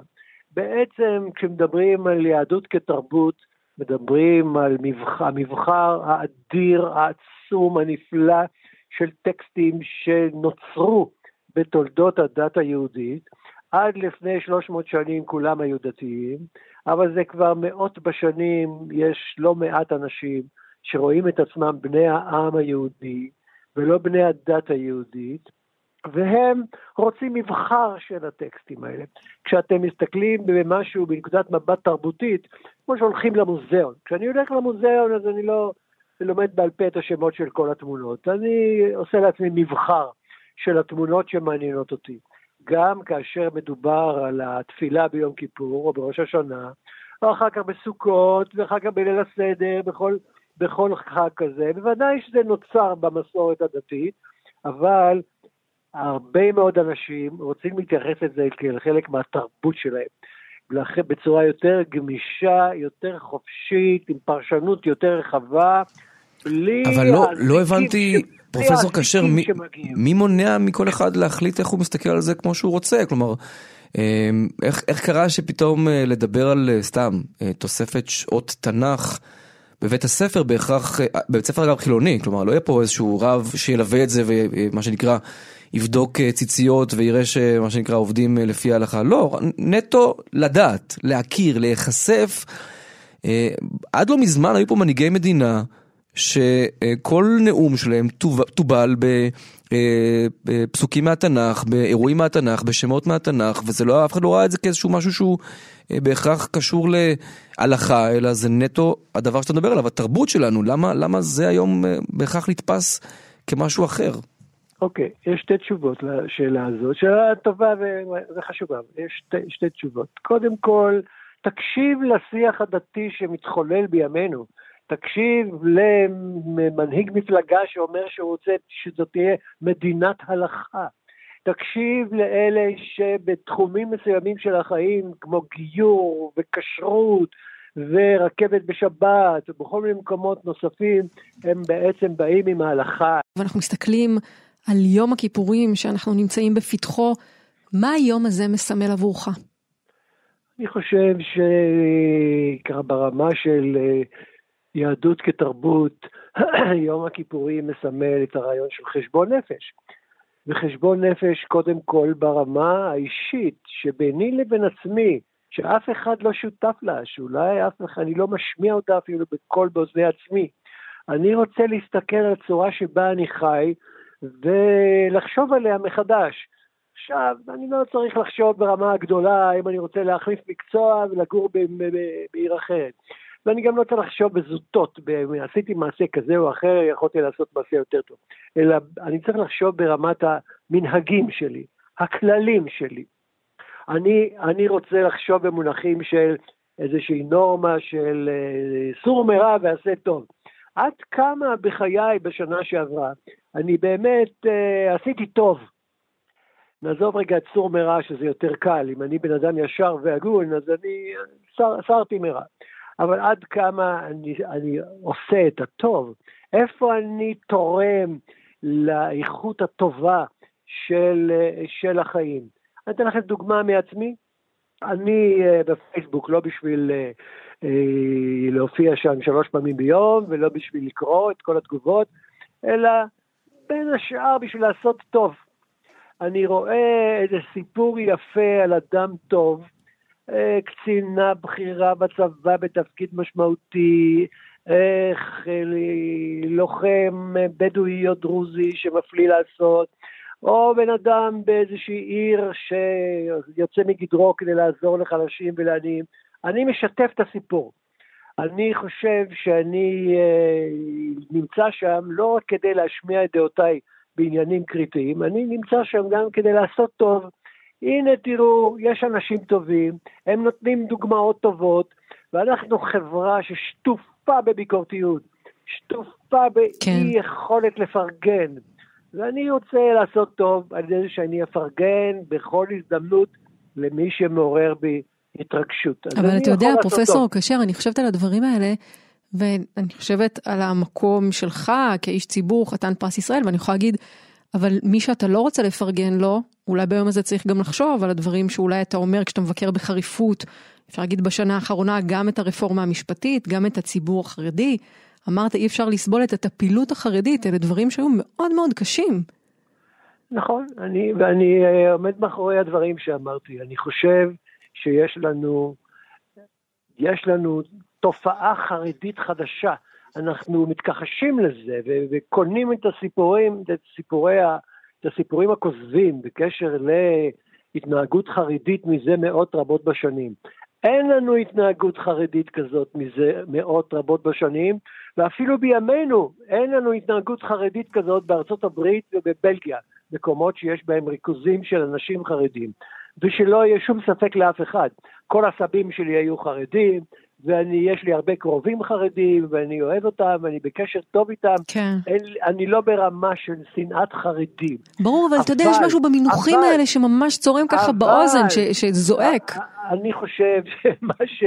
S8: בעצם כשמדברים על יהדות כתרבות, מדברים על מבחר, המבחר האדיר, העצום, הנפלא של טקסטים שנוצרו בתולדות הדת היהודית, עד לפני 300 שנים כולם היו דתיים, אבל זה כבר מאות בשנים, יש לא מעט אנשים שרואים את עצמם בני העם היהודי ולא בני הדת היהודית, והם רוצים מבחר של הטקסטים האלה. כשאתם מסתכלים במשהו בנקודת מבט תרבותית, כמו שהולכים למוזיאון. כשאני הולך למוזיאון אז אני לא לומד בעל פה את השמות של כל התמונות, אני עושה לעצמי מבחר של התמונות שמעניינות אותי. גם כאשר מדובר על התפילה ביום כיפור או בראש השנה, או אחר כך בסוכות, ואחר כך בליל הסדר, בכל, בכל חג כזה, בוודאי שזה נוצר במסורת הדתית, אבל הרבה מאוד אנשים רוצים להתייחס לזה כחלק מהתרבות שלהם. בצורה יותר גמישה, יותר חופשית, עם פרשנות יותר רחבה, בלי...
S3: אבל לא, לא הבנתי, פרופסור כשר, מי, מי מונע מכל אחד להחליט איך הוא מסתכל על זה כמו שהוא רוצה? כלומר, אמ, איך, איך קרה שפתאום אה, לדבר על אה, סתם אה, תוספת שעות תנ"ך בבית הספר בהכרח, בבית ספר אגב חילוני, כלומר לא יהיה פה איזשהו רב שילווה את זה ומה שנקרא יבדוק ציציות ויראה שמה שנקרא עובדים לפי ההלכה, לא, נטו לדעת, להכיר, להיחשף. עד לא מזמן היו פה מנהיגי מדינה שכל נאום שלהם תובל אה, בפסוקים מהתנ"ך, באירועים מהתנ"ך, בשמות מהתנ"ך, וזה לא, אף אחד לא ראה את זה כאיזשהו משהו שהוא אה, בהכרח קשור להלכה, אלא זה נטו הדבר שאתה מדבר עליו, התרבות שלנו, למה, למה זה היום אה, בהכרח נתפס כמשהו אחר?
S8: אוקיי, okay, יש שתי תשובות לשאלה הזאת, שאלה טובה וחשובה, יש שתי, שתי תשובות. קודם כל, תקשיב לשיח הדתי שמתחולל בימינו. תקשיב למנהיג מפלגה שאומר שהוא רוצה שזאת תהיה מדינת הלכה. תקשיב לאלה שבתחומים מסוימים של החיים, כמו גיור וכשרות ורכבת בשבת ובכל מיני מקומות נוספים, הם בעצם באים עם ההלכה.
S2: ואנחנו מסתכלים על יום הכיפורים שאנחנו נמצאים בפתחו, מה היום הזה מסמל עבורך?
S8: אני חושב שככה ברמה של יהדות כתרבות, [clears throat] יום הכיפורים מסמל את הרעיון של חשבון נפש. וחשבון נפש קודם כל ברמה האישית, שביני לבין עצמי, שאף אחד לא שותף לה, שאולי אף אחד, אני לא משמיע אותה אפילו בקול באוזני עצמי. אני רוצה להסתכל על הצורה שבה אני חי ולחשוב עליה מחדש. עכשיו, אני לא צריך לחשוב ברמה הגדולה אם אני רוצה להחליף מקצוע ולגור בעיר אחרת. ואני גם לא צריך לחשוב בזוטות, עשיתי מעשה כזה או אחר, יכולתי לעשות מעשה יותר טוב. אלא אני צריך לחשוב ברמת המנהגים שלי, הכללים שלי. אני, אני רוצה לחשוב במונחים של איזושהי נורמה של אה, סור מרע ועשה טוב. עד כמה בחיי בשנה שעברה אני באמת אה, עשיתי טוב. נעזוב רגע את סור מרע שזה יותר קל, אם אני בן אדם ישר והגון אז אני סרתי מרע. אבל עד כמה אני, אני עושה את הטוב, איפה אני תורם לאיכות הטובה של, של החיים. אני אתן לכם דוגמה מעצמי. אני אה, בפייסבוק לא בשביל אה, אה, להופיע שם שלוש פעמים ביום, ולא בשביל לקרוא את כל התגובות, אלא בין השאר בשביל לעשות טוב. אני רואה איזה סיפור יפה על אדם טוב, אה, קצינה בכירה בצבא בתפקיד משמעותי, איך אה, לוחם בדואי או דרוזי שמפליא לעשות, או בן אדם באיזושהי עיר שיוצא מגדרו כדי לעזור לחלשים ולעניים. אני משתף את הסיפור. אני חושב שאני אה, נמצא שם לא רק כדי להשמיע את דעותיי בעניינים קריטיים, אני נמצא שם גם כדי לעשות טוב. הנה תראו, יש אנשים טובים, הם נותנים דוגמאות טובות, ואנחנו חברה ששטופה בביקורתיות, שטופה באי
S2: כן.
S8: יכולת לפרגן. ואני רוצה לעשות טוב על ידי שאני אפרגן בכל הזדמנות למי שמעורר בי התרגשות.
S2: אבל אתה יודע, פרופסור. כשר, אני חושבת על הדברים האלה, ואני חושבת על המקום שלך כאיש ציבור, חתן פרס ישראל, ואני יכולה להגיד, אבל מי שאתה לא רוצה לפרגן לו, אולי ביום הזה צריך גם לחשוב על הדברים שאולי אתה אומר כשאתה מבקר בחריפות, אפשר להגיד בשנה האחרונה גם את הרפורמה המשפטית, גם את הציבור החרדי. אמרת אי אפשר לסבול את הטפילות החרדית, אלה דברים שהיו מאוד מאוד קשים.
S8: נכון, אני, ואני אה, עומד מאחורי הדברים שאמרתי. אני חושב שיש לנו, יש לנו תופעה חרדית חדשה. אנחנו מתכחשים לזה וקונים את הסיפורים, את, סיפורי את הסיפורים הכוזבים בקשר להתנהגות חרדית מזה מאות רבות בשנים. אין לנו התנהגות חרדית כזאת מזה מאות רבות בשנים, ואפילו בימינו אין לנו התנהגות חרדית כזאת בארצות הברית ובבלגיה, מקומות שיש בהם ריכוזים של אנשים חרדים. ושלא יהיה שום ספק לאף אחד, כל הסבים שלי היו חרדים, ואני, יש לי הרבה קרובים חרדים, ואני אוהב אותם, ואני בקשר טוב איתם.
S2: כן.
S8: אין, אני לא ברמה של שנאת חרדים.
S2: ברור, אבל אתה יודע, יש
S8: אבל-
S2: משהו במינוחים
S8: אבל-
S2: האלה שממש צורם ככה
S8: אבל-
S2: באוזן, ש- שזועק.
S8: אני חושב [laughs] שמה ש,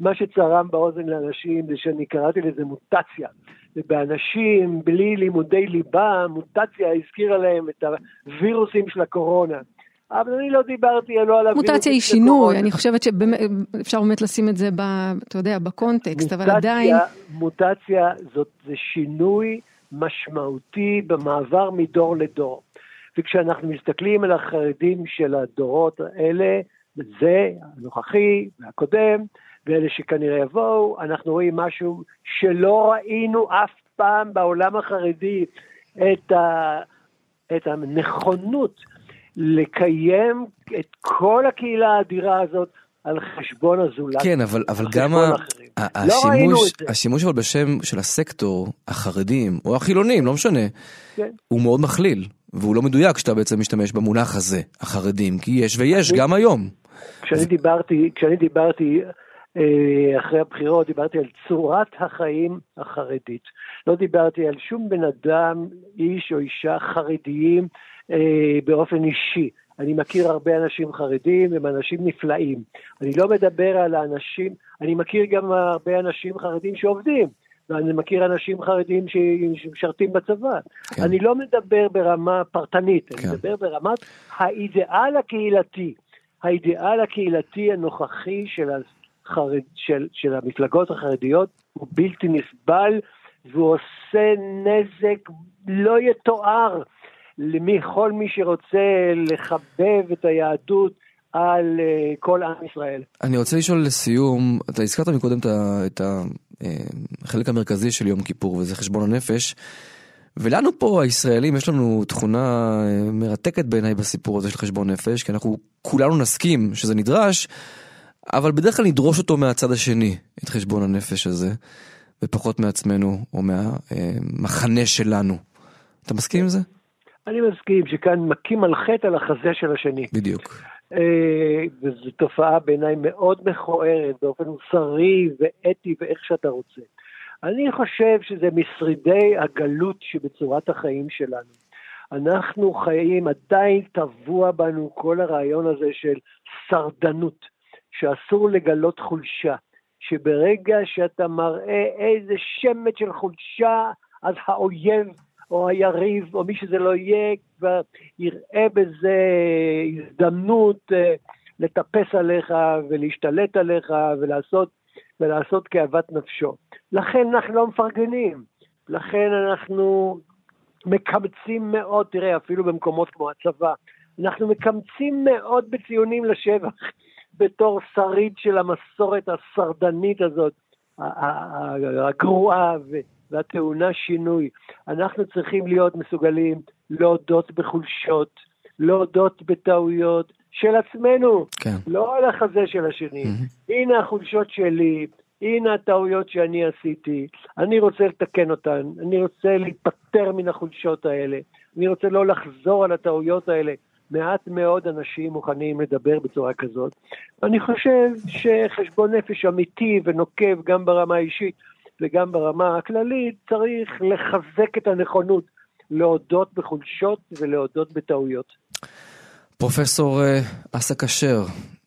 S8: מה שצרם באוזן לאנשים זה שאני קראתי לזה מוטציה. ובאנשים בלי לימודי ליבה, מוטציה הזכירה להם את הווירוסים של הקורונה. אבל אני לא דיברתי לא על הווירוסים
S2: מוטציה היא שינוי. אני חושבת שאפשר באמת לשים את זה, ב, אתה יודע, בקונטקסט, אבל
S8: מוטציה-
S2: עדיין,
S8: מוטציה זאת, זה שינוי משמעותי במעבר מדור לדור. וכשאנחנו מסתכלים על החרדים של הדורות האלה, זה, הנוכחי והקודם, ואלה שכנראה יבואו, אנחנו רואים משהו שלא ראינו אף פעם בעולם החרדי, את, ה, את הנכונות לקיים את כל הקהילה האדירה הזאת על חשבון הזולת.
S3: כן, אבל, אבל גם ה-. ה-
S8: לא
S3: השימוש. השימוש אבל בשם של הסקטור, החרדים, או החילונים, לא משנה,
S8: כן.
S3: הוא מאוד מכליל, והוא לא מדויק כשאתה בעצם משתמש במונח הזה, החרדים, כי יש ויש גם היום.
S8: כשאני דיברתי, כשאני דיברתי אה, אחרי הבחירות, דיברתי על צורת החיים החרדית. לא דיברתי על שום בן אדם, איש או אישה חרדיים אה, באופן אישי. אני מכיר הרבה אנשים חרדים, הם אנשים נפלאים. אני לא מדבר על האנשים, אני מכיר גם הרבה אנשים חרדים שעובדים. ואני מכיר אנשים חרדים שמשרתים בצבא.
S3: כן.
S8: אני לא מדבר ברמה פרטנית,
S3: כן.
S8: אני מדבר ברמת האידיאל הקהילתי. האידיאל הקהילתי הנוכחי של, החרד, של, של המפלגות החרדיות הוא בלתי נסבל והוא עושה נזק לא יתואר לכל מי שרוצה לחבב את היהדות על אה, כל עם ישראל.
S3: אני רוצה לשאול לסיום, אתה הזכרת מקודם את אה, החלק המרכזי של יום כיפור, וזה חשבון הנפש. ולנו פה, הישראלים, יש לנו תכונה אה, מרתקת בעיניי בסיפור הזה של חשבון נפש, כי אנחנו כולנו נסכים שזה נדרש, אבל בדרך כלל נדרוש אותו מהצד השני, את חשבון הנפש הזה, ופחות מעצמנו, או מהמחנה שלנו. אתה מסכים עם זה?
S8: אני מסכים שכאן מכים על חטא על החזה של השני.
S3: בדיוק.
S8: אה, וזו תופעה בעיניי מאוד מכוערת באופן מוסרי ואתי ואיך שאתה רוצה. אני חושב שזה משרידי הגלות שבצורת החיים שלנו. אנחנו חיים, עדיין טבוע בנו כל הרעיון הזה של שרדנות, שאסור לגלות חולשה, שברגע שאתה מראה איזה שמץ של חולשה, אז האויב או היריב, או מי שזה לא יהיה, כבר יראה בזה הזדמנות אה, לטפס עליך ולהשתלט עליך ולעשות, ולעשות כאוות נפשו. לכן אנחנו לא מפרגנים, לכן אנחנו מקמצים מאוד, תראה, אפילו במקומות כמו הצבא, אנחנו מקמצים מאוד בציונים לשבח, בתור שריד של המסורת השרדנית הזאת, הגרועה והטעונה שינוי. אנחנו צריכים להיות מסוגלים להודות בחולשות, להודות בטעויות של עצמנו, כן. לא על החזה של השני. Mm-hmm. הנה החולשות שלי, הנה הטעויות שאני עשיתי, אני רוצה לתקן אותן, אני רוצה להיפטר מן החולשות האלה, אני רוצה לא לחזור על הטעויות האלה. מעט מאוד אנשים מוכנים לדבר בצורה כזאת. ואני חושב שחשבון נפש אמיתי ונוקב גם ברמה האישית וגם ברמה הכללית, צריך לחזק את הנכונות להודות בחולשות ולהודות בטעויות.
S3: פרופסור אה, אסא כשר,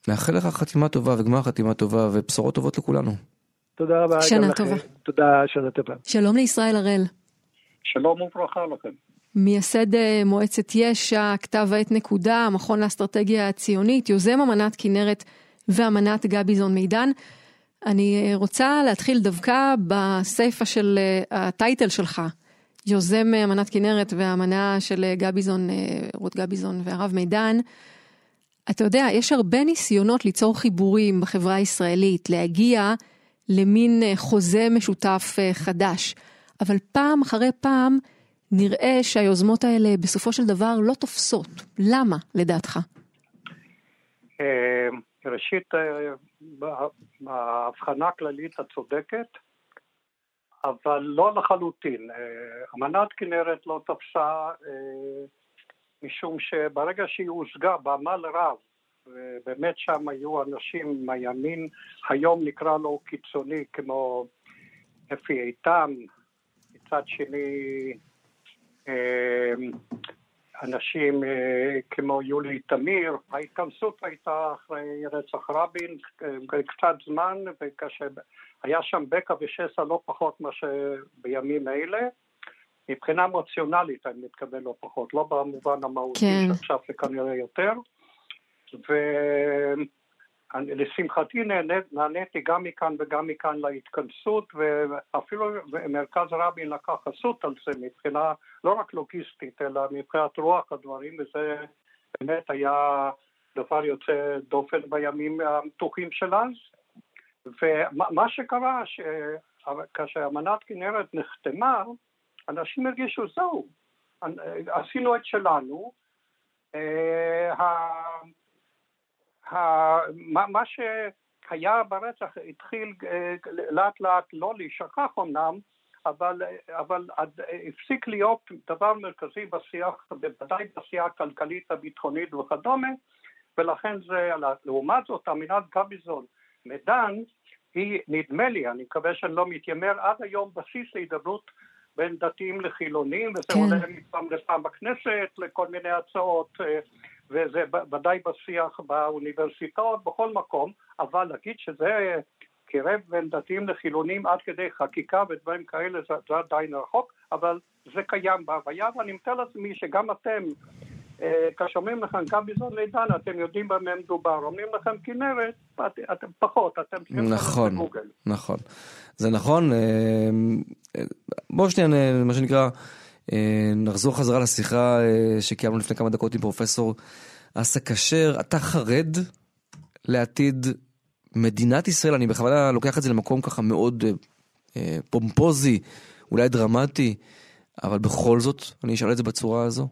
S3: מאחל לך חתימה טובה וגמר חתימה טובה ובשורות טובות לכולנו.
S8: תודה רבה.
S2: שנה טובה.
S8: תודה, שנה טובה.
S2: שלום לישראל הראל.
S9: שלום וברכה לכם.
S2: מייסד אה, מועצת יש"ע, כתב העת נקודה, המכון לאסטרטגיה הציונית, יוזם אמנת כנרת ואמנת גביזון מידן. אני אה, רוצה להתחיל דווקא בסיפה של הטייטל שלך, יוזם אמנת כנרת והאמנה של גביזון, רות גביזון והרב מידן. אתה יודע, יש הרבה ניסיונות ליצור חיבורים בחברה הישראלית, להגיע למין חוזה משותף חדש, אבל פעם אחרי פעם נראה שהיוזמות האלה בסופו של דבר לא תופסות. למה, לדעתך?
S9: אה, ראשית, אה, בהבחנה הכללית את צודקת, אבל לא לחלוטין. אה, אמנת כנרת לא תפסה משום שברגע שהיא הושגה בעמל רב, ובאמת שם היו אנשים מהימין, היום נקרא לו קיצוני, כמו אפי איתם, מצד שני אנשים אה, כמו יולי תמיר, ההתכנסות הייתה אחרי רצח רבין קצת זמן, וכאשר היה שם בקע ושסע לא פחות מאשר בימים אלה. מבחינה אמוציונלית אני מתכוון לא פחות, לא במובן המהותי כן. שעכשיו זה כנראה יותר. ו... לשמחתי נעניתי גם מכאן וגם מכאן להתכנסות ואפילו מרכז רבין לקח חסות על זה מבחינה לא רק לוגיסטית אלא מבחינת רוח הדברים וזה באמת היה דבר יוצא דופן בימים המתוחים של אז. ומה שקרה כאשר אמנת כנרת נחתמה אנשים הרגישו זהו עשינו את שלנו. אה, מה, מה שהיה ברצח התחיל אה, לאט לאט לא להישכח אמנם, אבל, אבל הפסיק להיות דבר מרכזי בשיח, בוודאי בשיח הכלכלית, הביטחונית וכדומה, ולכן זה, לעומת זאת, אמינת גביזון מדן, היא, נדמה לי, אני מקווה שאני לא מתיימר, עד היום בסיס להידברות בין דתיים לחילונים, וזה כן. עולה מפעם לפעם בכנסת לכל מיני הצעות אה, וזה ודאי בשיח באוניברסיטאות, בכל מקום, אבל להגיד שזה קירב בין דתיים לחילונים עד כדי חקיקה ודברים כאלה, זה, זה עדיין רחוק, אבל זה קיים בהוויה, ואני מתאר לעצמי שגם אתם, אה, כשאומרים לכם גם בזון לידן, אתם יודעים במה מדובר, אומרים לכם כנרת, את, אתם פחות, אתם צריכים
S3: נכון, נכון, זה נכון, אה, אה, בואו שנייה, מה שנקרא, אה, נחזור חזרה לשיחה אה, שקיימנו לפני כמה דקות עם פרופסור אסא כשר. אתה חרד לעתיד מדינת ישראל? אני בכוונה לוקח את זה למקום ככה מאוד אה, פומפוזי, אולי דרמטי, אבל בכל זאת, אני אשאל את זה בצורה הזו.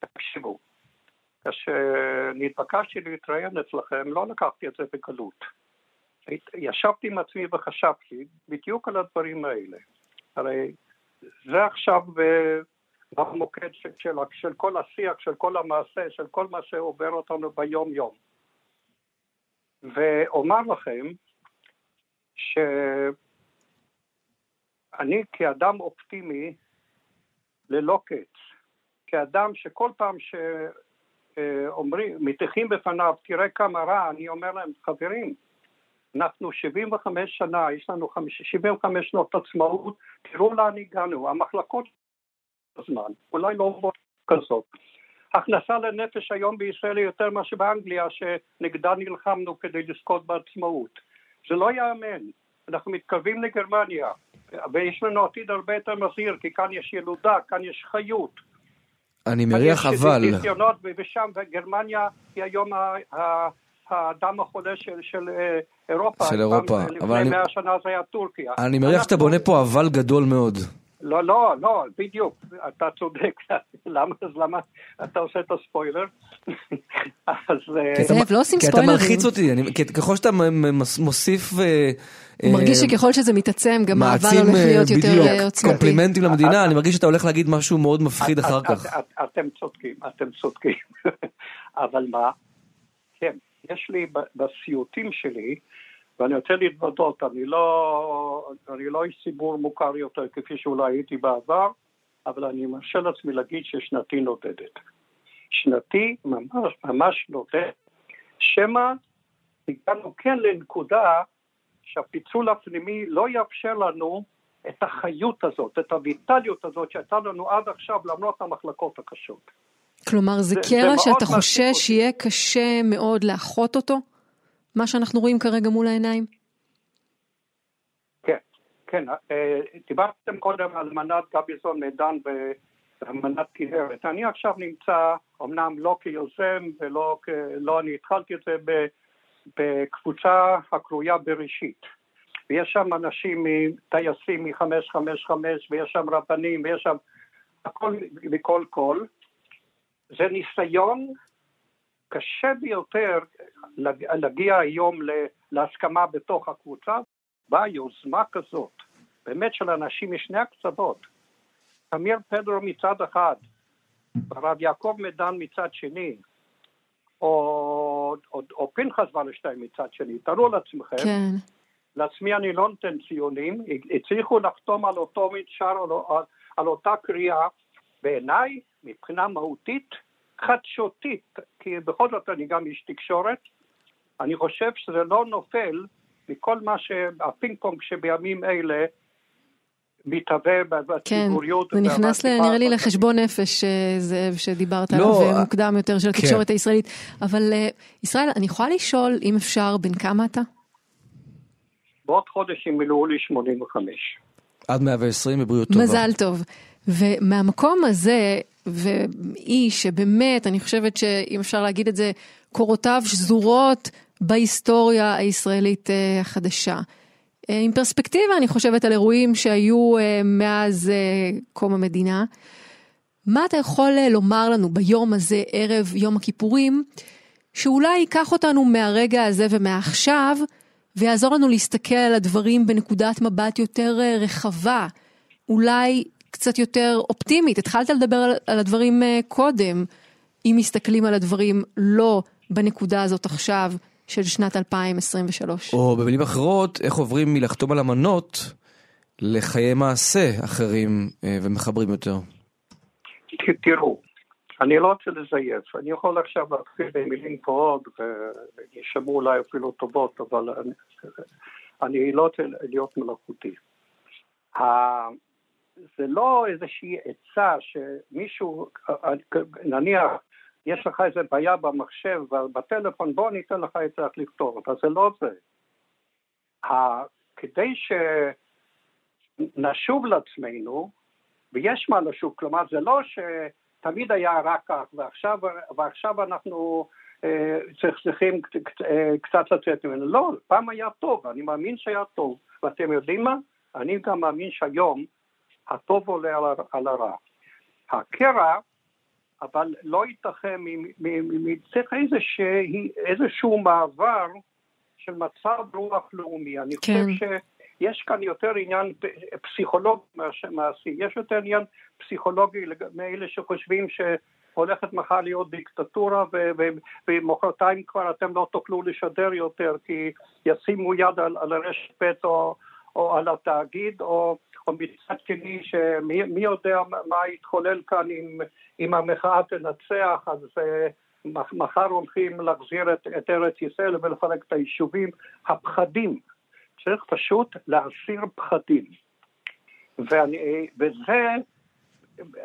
S9: תקשיבו, כשנתבקשתי להתראיין אצלכם, לא לקחתי את זה בקלות. ישבתי עם עצמי וחשבתי בדיוק על הדברים האלה. הרי זה עכשיו אה, במוקד של, של, של כל השיח, של כל המעשה, של כל מה שעובר אותנו ביום יום. ואומר לכם שאני כאדם אופטימי ללא קץ, כאדם שכל פעם שאומרים, מטיחים בפניו, תראה כמה רע, אני אומר להם, חברים, אנחנו 75 שנה, יש לנו 75 שנות עצמאות, תראו לאן הגענו, המחלקות בזמן, אולי לא כזאת. הכנסה לנפש היום בישראל היא יותר מאשר באנגליה, שנגדה נלחמנו כדי לזכות בעצמאות. זה לא ייאמן. אנחנו מתקרבים לגרמניה, ויש לנו עתיד הרבה יותר מזהיר, כי כאן יש ילודה, כאן יש חיות.
S3: אני מריח אבל.
S9: ושם, וגרמניה היא היום האדם החולה של, של אה, אירופה.
S3: של אירופה.
S9: לפני מאה שנה זה היה טורקיה.
S3: אני מריח שאתה בונה פה אבל גדול מאוד.
S9: לא, לא, לא, בדיוק, אתה צודק. [laughs] למה, אז למה אתה עושה את הספוילר? [laughs]
S2: אז... אה, זאב, לא עושים ספוילרים.
S3: כי אתה מלחיץ אותי, ככל שאתה מוסיף... אה,
S2: הוא מרגיש שככל שזה מתעצם, גם העבר הולך להיות יותר עוצמתי.
S3: בדיוק, קומפלימנטים למדינה, אני מרגיש שאתה הולך להגיד משהו מאוד מפחיד אחר כך.
S9: אתם צודקים, אתם צודקים. [laughs] אבל מה? כן, יש לי בסיוטים שלי, ואני רוצה להתוודות, אני לא, אני לא איש ציבור מוכר יותר כפי שאולי הייתי בעבר, אבל אני מרשה לעצמי להגיד ששנתי נודדת. שנתי ממש ממש נודדת, שמא הגענו כן לנקודה שהפיצול הפנימי לא יאפשר לנו את החיות הזאת, את הויטליות הזאת שהייתה לנו עד עכשיו למרות המחלקות הקשות.
S2: כלומר, זה, זה קרע שאתה חושש שיהיה קשה מאוד לאחות אותו? מה שאנחנו רואים כרגע מול העיניים?
S9: כן, כן. אה, דיברתם קודם על מנת גביזון מידן ומנת כנרת. אני עכשיו נמצא, אמנם לא כיוזם ולא. לא אני התחלתי את זה בקבוצה הקרויה בראשית. ויש שם אנשים, טייסים מ-555, ויש שם רבנים, ויש שם הכל מכל כל. זה ניסיון קשה ביותר להגיע היום להסכמה בתוך הקבוצה, באה יוזמה כזאת, באמת של אנשים משני הקצוות. תמיר פדרו מצד אחד, הרב יעקב מדן מצד שני, או, או, או פנחס ולשטיין מצד שני, תארו לעצמכם,
S2: כן.
S9: לעצמי אני לא נותן ציונים, הצליחו לחתום על אותו משאר, על, על, על אותה קריאה, בעיניי, מבחינה מהותית, חדשותית, כי בכל זאת אני גם איש תקשורת, אני חושב שזה לא נופל מכל מה שהפינג פונג שבימים אלה מתהווה בציבוריות.
S2: כן, זה נכנס נראה לי לחשבון נפש, אה, זאב, שדיברת עליו לא, אה, מוקדם יותר של התקשורת כן. הישראלית. אבל אה, ישראל, אני יכולה לשאול, אם אפשר, בן כמה אתה?
S9: בעוד חודש ימלאו לי 85.
S3: עד 120 בבריאות טובה.
S2: מזל טוב. ומהמקום הזה, ואיש שבאמת, אני חושבת שאם אפשר להגיד את זה, קורותיו שזורות בהיסטוריה הישראלית אה, החדשה. אה, עם פרספקטיבה, אני חושבת על אירועים שהיו אה, מאז קום המדינה. מה אתה יכול לומר לנו ביום הזה, ערב יום הכיפורים, שאולי ייקח אותנו מהרגע הזה ומעכשיו, ויעזור לנו להסתכל על הדברים בנקודת מבט יותר רחבה, אולי קצת יותר אופטימית. התחלת לדבר על, על הדברים uh, קודם, אם מסתכלים על הדברים לא בנקודה הזאת עכשיו של שנת 2023.
S3: או במילים אחרות, איך עוברים מלחתום על אמנות לחיי מעשה אחרים uh, ומחברים יותר.
S9: תראו, אני לא רוצה לזייף, אני יכול עכשיו להתחיל במילים גבוהות וישמעו אולי אפילו טובות, אבל אני, אני לא רוצה להיות מלאכותי. זה לא איזושהי עצה שמישהו, נניח, יש לך איזה בעיה במחשב, בטלפון, בוא ניתן לך את זה איך לפתור אותה, זה לא זה. כדי שנשוב לעצמנו, ויש מה לשוב, כלומר זה לא שתמיד היה רק כך, ועכשיו, ועכשיו אנחנו אה, צריכים אה, קצת לצאת ממנו, לא, פעם היה טוב, אני מאמין שהיה טוב, ואתם יודעים מה? אני גם מאמין שהיום הטוב עולה על הרע. הקרע, אבל לא ייתכן, צריך איזשהו מעבר של מצב רוח לאומי. אני כן. חושב שיש כאן יותר עניין פסיכולוגי מאשר מעשי, יש יותר עניין פסיכולוגי מאלה שחושבים שהולכת מחר להיות דיקטטורה ומחרתיים כבר אתם לא תוכלו לשדר יותר כי ישימו יד על, על הרשת ב' או, או על התאגיד או או מצד שני שמי יודע מה יתחולל כאן אם, אם המחאה תנצח, אז uh, מחר הולכים להחזיר את, את ארץ ישראל ולפרק את היישובים. הפחדים, צריך פשוט להסיר פחדים. ואני, וזה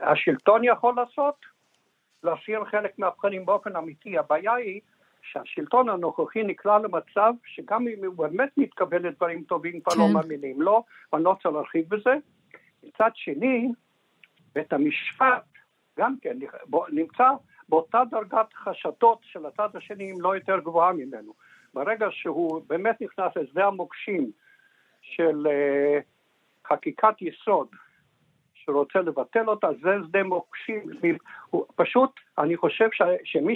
S9: השלטון יכול לעשות, להסיר חלק מהפחדים באופן אמיתי. הבעיה היא שהשלטון הנוכחי נקלע למצב שגם אם הוא באמת מתכוון לדברים טובים, כבר לא
S2: כן.
S9: מאמינים לו, ואני לא רוצה להרחיב בזה. מצד שני, בית המשפט גם כן נמצא באותה דרגת חשדות של הצד השני, אם לא יותר גבוהה ממנו. ברגע שהוא באמת נכנס לשדה המוקשים של אה, חקיקת יסוד, שרוצה לבטל אותה, זה שדה מוקשים. פשוט, אני חושב ש, שמי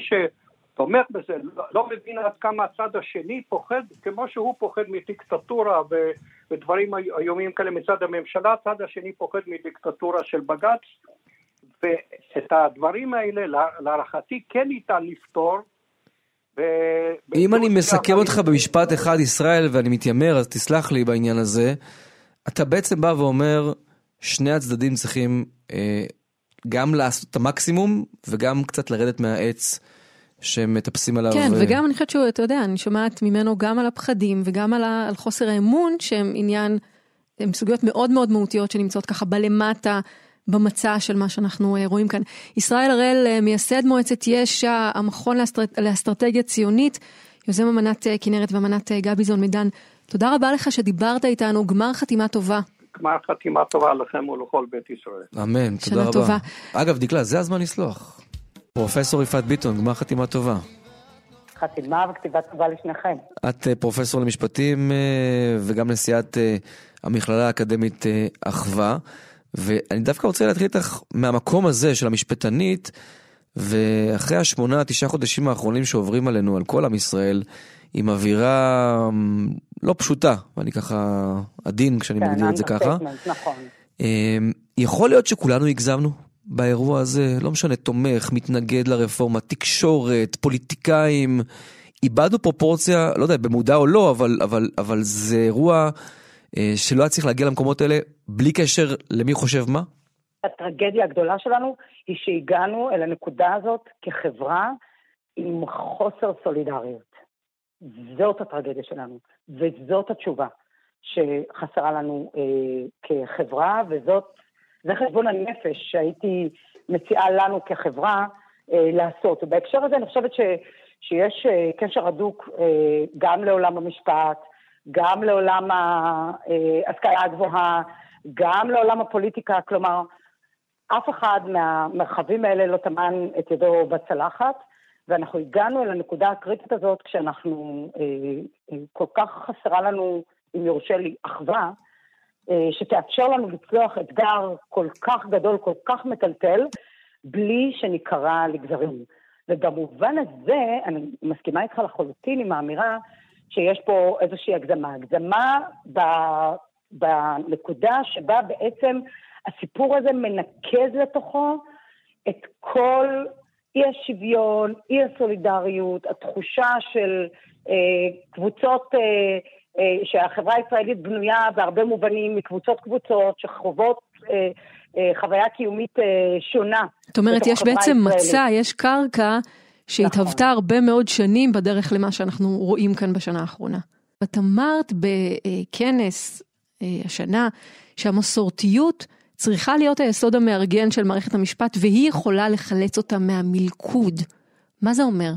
S9: שתומך בזה לא, לא מבין עד כמה הצד השני פוחד, כמו שהוא פוחד מדיקטטורה ו, ודברים איומים כאלה מצד הממשלה, הצד השני פוחד מדיקטטורה של בג"ץ, ואת הדברים האלה, לה- להערכתי, כן ניתן לפתור. ו-
S3: אם אני מסכם אותך במשפט אחד, ישראל, ואני מתיימר, אז תסלח לי בעניין הזה, אתה בעצם בא ואומר, שני הצדדים צריכים אה, גם לעשות את המקסימום, וגם קצת לרדת מהעץ שהם מטפסים עליו.
S2: כן,
S3: אה,
S2: וגם אני חושבת שהוא, אתה יודע, אני שומעת ממנו גם על הפחדים וגם על, ה, על חוסר האמון, שהם עניין, הם סוגיות מאוד מאוד מהותיות שנמצאות ככה בלמטה, במצע של מה שאנחנו אה, רואים כאן. ישראל הראל, אה, מייסד מועצת יש"ע, המכון לאסטרט, לאסטרטגיה ציונית, יוזם אמנת כנרת ואמנת גביזון מידן. תודה רבה לך שדיברת איתנו, גמר חתימה טובה.
S9: גמר חתימה טובה לכם ולכל בית ישראל.
S3: אמן,
S2: שנה
S3: תודה רבה.
S2: טובה.
S3: אגב, דקלה, זה הזמן לסלוח. פרופסור יפעת ביטון, גמר חתימה טובה.
S10: חתימה וכתיבה טובה לשניכם.
S3: את אה, פרופסור למשפטים אה, וגם נשיאת אה, המכללה האקדמית אחווה, ואני דווקא רוצה להתחיל איתך מהמקום הזה של המשפטנית, ואחרי השמונה, תשעה חודשים האחרונים שעוברים עלינו, על כל עם ישראל, עם אווירה אה, לא פשוטה, ואני ככה עדין כשאני
S10: כן,
S3: מגדיר את זה ככה.
S10: נכון.
S3: אה, יכול להיות שכולנו הגזמנו באירוע הזה, לא משנה, תומך, מתנגד לרפורמה, תקשורת, פוליטיקאים, איבדנו פרופורציה, לא יודע, במודע או לא, אבל, אבל, אבל זה אירוע אה, שלא היה צריך להגיע למקומות האלה בלי קשר למי חושב מה.
S10: הטרגדיה הגדולה שלנו היא שהגענו אל הנקודה הזאת כחברה עם חוסר סולידריות. זאת הטרגדיה שלנו, וזאת התשובה שחסרה לנו אה, כחברה, וזאת, זה חשבון הנפש שהייתי מציעה לנו כחברה אה, לעשות. ובהקשר הזה אני חושבת ש, שיש אה, קשר הדוק אה, גם לעולם המשפט, גם לעולם ההשכלה הגבוהה, גם לעולם הפוליטיקה, כלומר, אף אחד מהמרחבים האלה לא טמן את ידו בצלחת, ואנחנו הגענו אל הנקודה הקריטית הזאת כשאנחנו, אה, אה, כל כך חסרה לנו, אם יורשה לי, אחווה, אה, שתאפשר לנו לצלוח אתגר כל כך גדול, כל כך מטלטל, בלי שניקרע לגזרים. ובמובן הזה, אני מסכימה איתך לחלוטין עם האמירה שיש פה איזושהי הגזמה. הגזמה ב, בנקודה שבה בעצם הסיפור הזה מנקז לתוכו את כל אי השוויון, אי הסולידריות, התחושה של אה, קבוצות, אה, אה, שהחברה הישראלית בנויה בהרבה מובנים מקבוצות קבוצות שחוות אה, אה, חוויה קיומית אה, שונה.
S2: זאת אומרת, יש בעצם. מצע, יש קרקע שהתהוותה הרבה מאוד שנים בדרך למה שאנחנו רואים כאן בשנה האחרונה. את אמרת בכנס אה, השנה שהמסורתיות צריכה להיות היסוד המארגן של מערכת המשפט והיא יכולה לחלץ אותה מהמלכוד. מה זה אומר?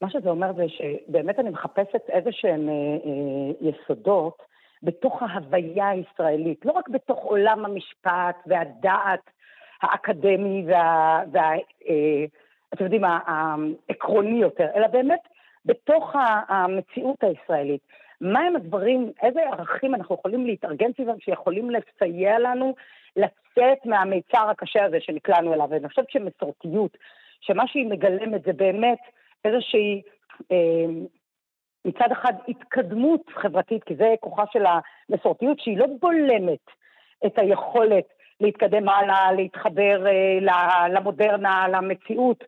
S10: מה שזה אומר זה שבאמת אני מחפשת איזה שהם אה, אה, יסודות בתוך ההוויה הישראלית, לא רק בתוך עולם המשפט והדעת האקדמי וה... וה אה, אתם יודעים, העקרוני יותר, אלא באמת בתוך המציאות הישראלית. מהם הדברים, איזה ערכים אנחנו יכולים להתארגן סביבם שיכולים לסייע לנו לצאת מהמיצר הקשה הזה שנקלענו אליו. ואני חושבת שמסורתיות, שמה שהיא מגלמת זה באמת איזושהי, אה, מצד אחד התקדמות חברתית, כי זה כוחה של המסורתיות, שהיא לא בולמת את היכולת להתקדם הלאה, להתחבר אה, למודרנה, למציאות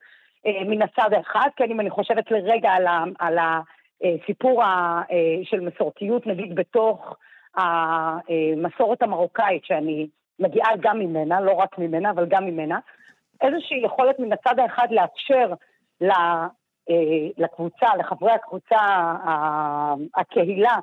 S10: אה, מן הצד האחד, כן, אם אני חושבת לרגע על, ה, על הסיפור אה, של מסורתיות, נגיד בתוך המסורת המרוקאית, שאני מגיעה גם ממנה, לא רק ממנה, אבל גם ממנה, איזושהי יכולת מן הצד האחד לאפשר לקבוצה, לחברי הקבוצה, הקהילה,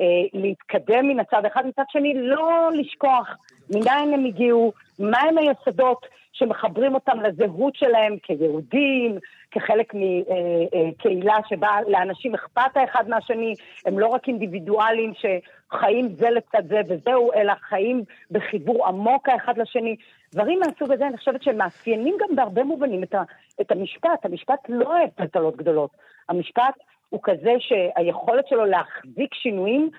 S10: אה, להתקדם מן הצד אחד, מצד שני לא לשכוח מניין הם הגיעו, מהם היסודות שמחברים אותם לזהות שלהם כיהודים, כחלק מקהילה שבה לאנשים אכפת האחד מהשני, הם לא רק אינדיבידואלים שחיים זה לצד זה וזהו, אלא חיים בחיבור עמוק האחד לשני. דברים מהסוג הזה, אני חושבת שהם מאפיינים גם בהרבה מובנים את, ה, את המשפט. המשפט לא אוהב טלטלות גדולות. המשפט הוא כזה שהיכולת שלו להחזיק שינויים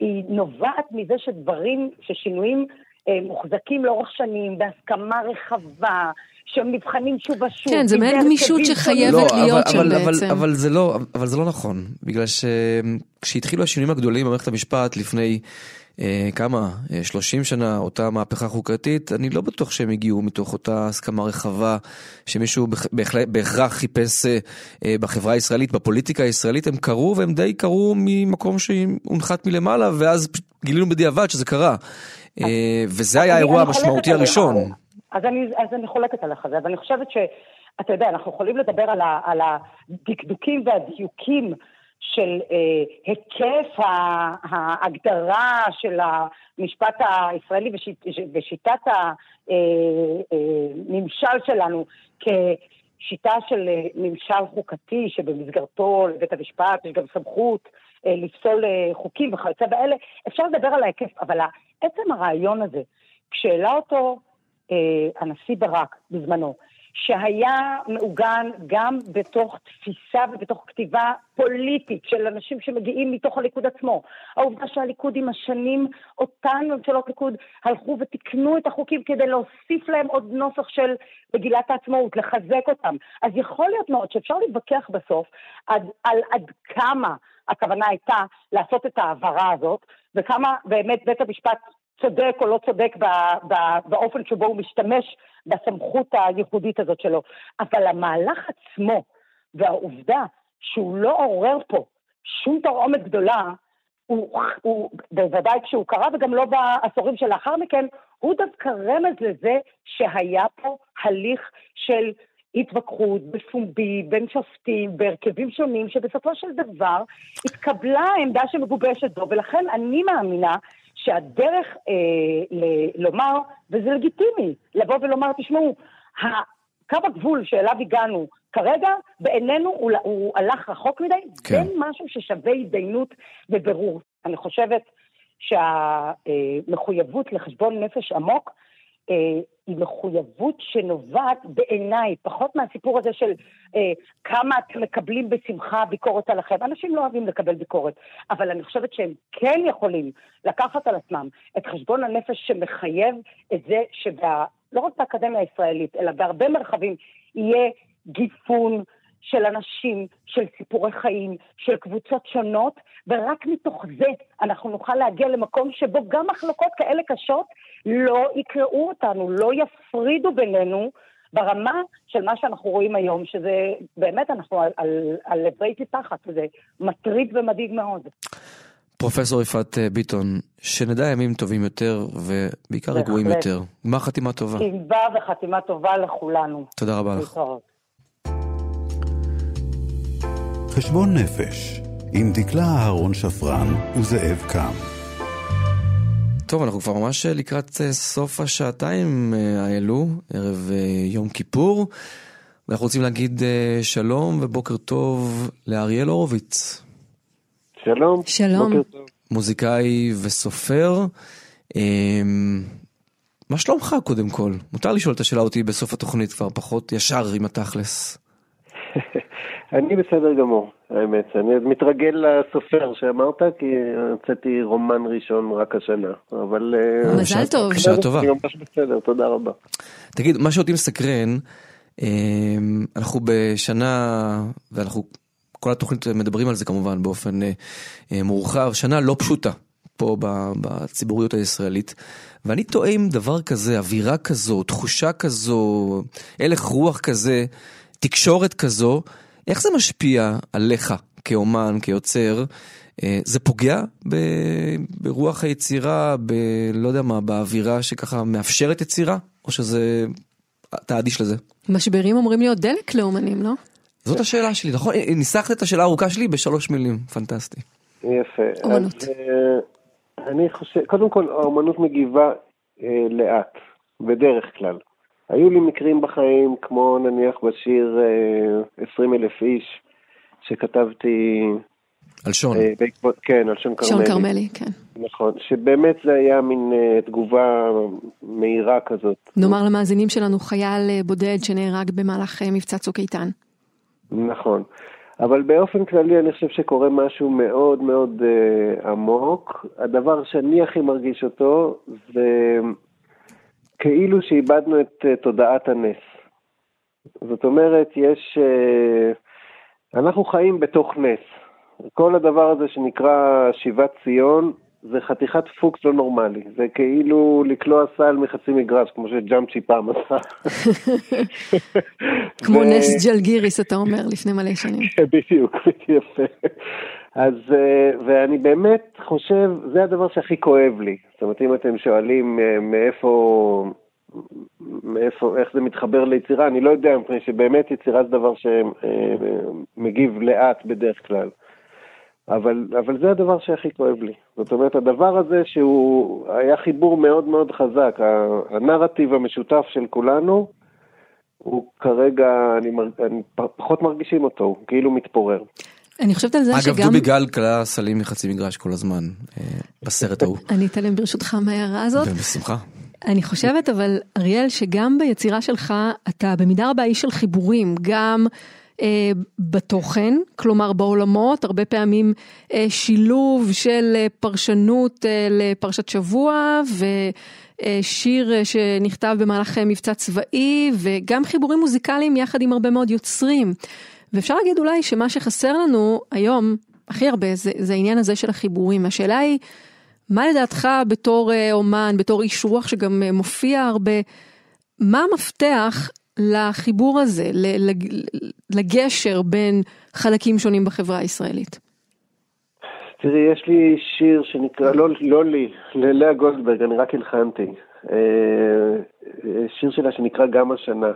S10: היא נובעת מזה שדברים, ששינויים אה, מוחזקים לאורך שנים, בהסכמה רחבה, שהם נבחנים שוב ושוב.
S2: כן, זה מעין גמישות שחייבת לא, להיות
S3: אבל,
S2: שם
S3: אבל,
S2: בעצם.
S3: אבל, אבל, זה לא, אבל זה לא נכון, בגלל שכשהתחילו השינויים הגדולים במערכת המשפט לפני אה, כמה, אה, 30 שנה, אותה מהפכה חוקתית, אני לא בטוח שהם הגיעו מתוך אותה הסכמה רחבה שמישהו בהחלט, בהכרח חיפש אה, אה, בחברה הישראלית, בפוליטיקה הישראלית, הם קרו והם די קרו ממקום שהונחת מלמעלה, ואז גילינו בדיעבד שזה קרה. אה, וזה היה האירוע המשמעותי הראשון.
S10: אז אני, אז אני חולקת עליך זה, אבל אני חושבת שאתה יודע, אנחנו יכולים לדבר על, ה, על הדקדוקים והדיוקים של אה, היקף ההגדרה של המשפט הישראלי ושיט, ושיטת הממשל אה, אה, שלנו כשיטה של אה, ממשל חוקתי שבמסגרתו לבית המשפט יש גם סמכות אה, לפסול חוקים וכיוצא באלה, אפשר לדבר על ההיקף, אבל עצם הרעיון הזה, כשהעלה אותו הנשיא ברק בזמנו, שהיה מעוגן גם בתוך תפיסה ובתוך כתיבה פוליטית של אנשים שמגיעים מתוך הליכוד עצמו. העובדה שהליכוד עם השנים, אותן ממשלות ליכוד הלכו ותיקנו את החוקים כדי להוסיף להם עוד נוסח של מגילת העצמאות, לחזק אותם. אז יכול להיות מאוד שאפשר להתווכח בסוף עד, על עד כמה הכוונה הייתה לעשות את ההעברה הזאת, וכמה באמת בית המשפט צודק או לא צודק באופן שבו הוא משתמש בסמכות הייחודית הזאת שלו. אבל המהלך עצמו והעובדה שהוא לא עורר פה שום תרעומת גדולה, הוא, הוא בוודאי כשהוא קרה וגם לא בעשורים שלאחר מכן, הוא דווקא רמז לזה שהיה פה הליך של התווכחות בפומבי בין שופטים בהרכבים שונים, שבסופו של דבר התקבלה העמדה שמגובשת בו, ולכן אני מאמינה שהדרך אה, ל- לומר, וזה לגיטימי, לבוא ולומר, תשמעו, קו הגבול שאליו הגענו כרגע, בעינינו הוא, הוא הלך רחוק מדי, כן. זה משהו ששווה התדיינות ובירור. אני חושבת שהמחויבות לחשבון נפש עמוק אה, היא מחויבות שנובעת בעיניי, פחות מהסיפור הזה של אה, כמה אתם מקבלים בשמחה ביקורת עליכם. אנשים לא אוהבים לקבל ביקורת, אבל אני חושבת שהם כן יכולים לקחת על עצמם את חשבון הנפש שמחייב את זה שלא רק באקדמיה הישראלית, אלא בהרבה מרחבים יהיה גיוון, של אנשים, של סיפורי חיים, של קבוצות שונות, ורק מתוך זה אנחנו נוכל להגיע למקום שבו גם מחלוקות כאלה קשות לא יקראו אותנו, לא יפרידו בינינו ברמה של מה שאנחנו רואים היום, שזה באמת, אנחנו על, על, על עברי תחת, זה מטריד ומדאיג מאוד.
S3: פרופסור יפעת אה, ביטון, שנדע ימים טובים יותר ובעיקר רגועים יותר. גמר חתימה טובה.
S10: ענבה וחתימה טובה לכולנו.
S3: תודה רבה לך.
S1: חשבון נפש, עם דקלה אהרון שפרן וזאב קם.
S3: טוב, אנחנו כבר ממש לקראת אה, סוף השעתיים אה, האלו, ערב אה, יום כיפור. ואנחנו רוצים להגיד שלום ובוקר טוב לאריאל הורוביץ.
S11: שלום.
S2: שלום. בוקר טוב.
S3: מוזיקאי וסופר. מה שלומך קודם כל? מותר לשאול את השאלה אותי בסוף התוכנית כבר פחות ישר עם התכלס. [laughs]
S11: אני בסדר גמור, האמת. אני עוד מתרגל לסופר שאמרת, כי הוצאתי רומן ראשון רק השנה, אבל...
S2: אה, מזל טוב.
S3: בשעה טובה.
S11: אני ממש בסדר, תודה רבה.
S3: תגיד, מה שאותי מסקרן, אה, אנחנו בשנה, ואנחנו, כל התוכנית מדברים על זה כמובן באופן אה, מורחב, שנה לא פשוטה. פה בציבוריות הישראלית, ואני טועה עם דבר כזה, אווירה כזו, תחושה כזו, הלך רוח כזה, תקשורת כזו, איך זה משפיע עליך כאומן, כיוצר? אה, זה פוגע ברוח היצירה, ב... לא יודע מה, באווירה שככה מאפשרת יצירה? או שזה... אתה אדיש לזה?
S2: משברים אמורים להיות דלק לאומנים, לא?
S3: זאת השאלה שלי, נכון? ניסחת את השאלה הארוכה שלי בשלוש מילים, פנטסטי.
S11: יפה.
S2: אומנות. אז,
S11: אני חושב, קודם כל, האומנות מגיבה uh, לאט, בדרך כלל.
S8: היו לי מקרים בחיים, כמו נניח בשיר אה, 20 אלף איש, שכתבתי...
S3: על שון.
S8: אה, בעקבות, כן, על שון כרמלי.
S2: שון כרמלי, כן.
S8: נכון, שבאמת זה היה מין אה, תגובה מהירה כזאת.
S2: נאמר למאזינים שלנו חייל אה, בודד שנהרג במהלך אה, מבצע צוק איתן.
S8: נכון. אבל באופן כללי אני חושב שקורה משהו מאוד מאוד אה, עמוק. הדבר שאני הכי מרגיש אותו זה כאילו שאיבדנו את אה, תודעת הנס. זאת אומרת, יש... אה, אנחנו חיים בתוך נס. כל הדבר הזה שנקרא שיבת ציון זה חתיכת פוקס לא נורמלי. זה כאילו לקלוע סל מחצי מגרש, כמו שג'אמצ'י פעם עשה. [laughs]
S2: כמו נס ג'לגיריס, אתה אומר, לפני מלא שנים. [laughs]
S8: בדיוק, יפה. אז, אה, ואני באמת חושב, זה הדבר שהכי כואב לי. זאת אומרת, אם אתם שואלים אה, מאיפה, מאיפה, איך זה מתחבר ליצירה, אני לא יודע, מפני שבאמת יצירה זה דבר שמגיב לאט בדרך כלל. אבל, אבל זה הדבר שהכי כואב לי. זאת אומרת, הדבר הזה שהוא היה חיבור מאוד מאוד חזק, הנרטיב המשותף של כולנו, הוא כרגע, אני, אני פחות מרגישים אותו, הוא כאילו מתפורר.
S2: אני חושבת על זה
S3: אגב,
S2: שגם...
S3: דובי גל כלה סלים מחצי מגרש כל הזמן, אה, בסרט ההוא.
S2: אני אתעלם ברשותך מההערה הזאת.
S3: ובשמחה.
S2: אני חושבת אבל, אריאל, שגם ביצירה שלך אתה במידה רבה איש של חיבורים, גם אה, בתוכן, כלומר בעולמות, הרבה פעמים אה, שילוב של אה, פרשנות אה, לפרשת שבוע ושיר אה, שנכתב במהלך אה, מבצע צבאי, וגם חיבורים מוזיקליים יחד עם הרבה מאוד יוצרים. ואפשר להגיד אולי שמה שחסר לנו היום הכי הרבה זה, זה העניין הזה של החיבורים. השאלה היא, מה לדעתך בתור אה, אומן, בתור איש רוח שגם אה, מופיע הרבה, מה המפתח לחיבור הזה, לגשר בין חלקים שונים בחברה הישראלית?
S8: תראי, יש לי שיר שנקרא, לא, לא לי, ללאה גולדברג, אני רק הלחנתי. אה, שיר שלה שנקרא גם השנה.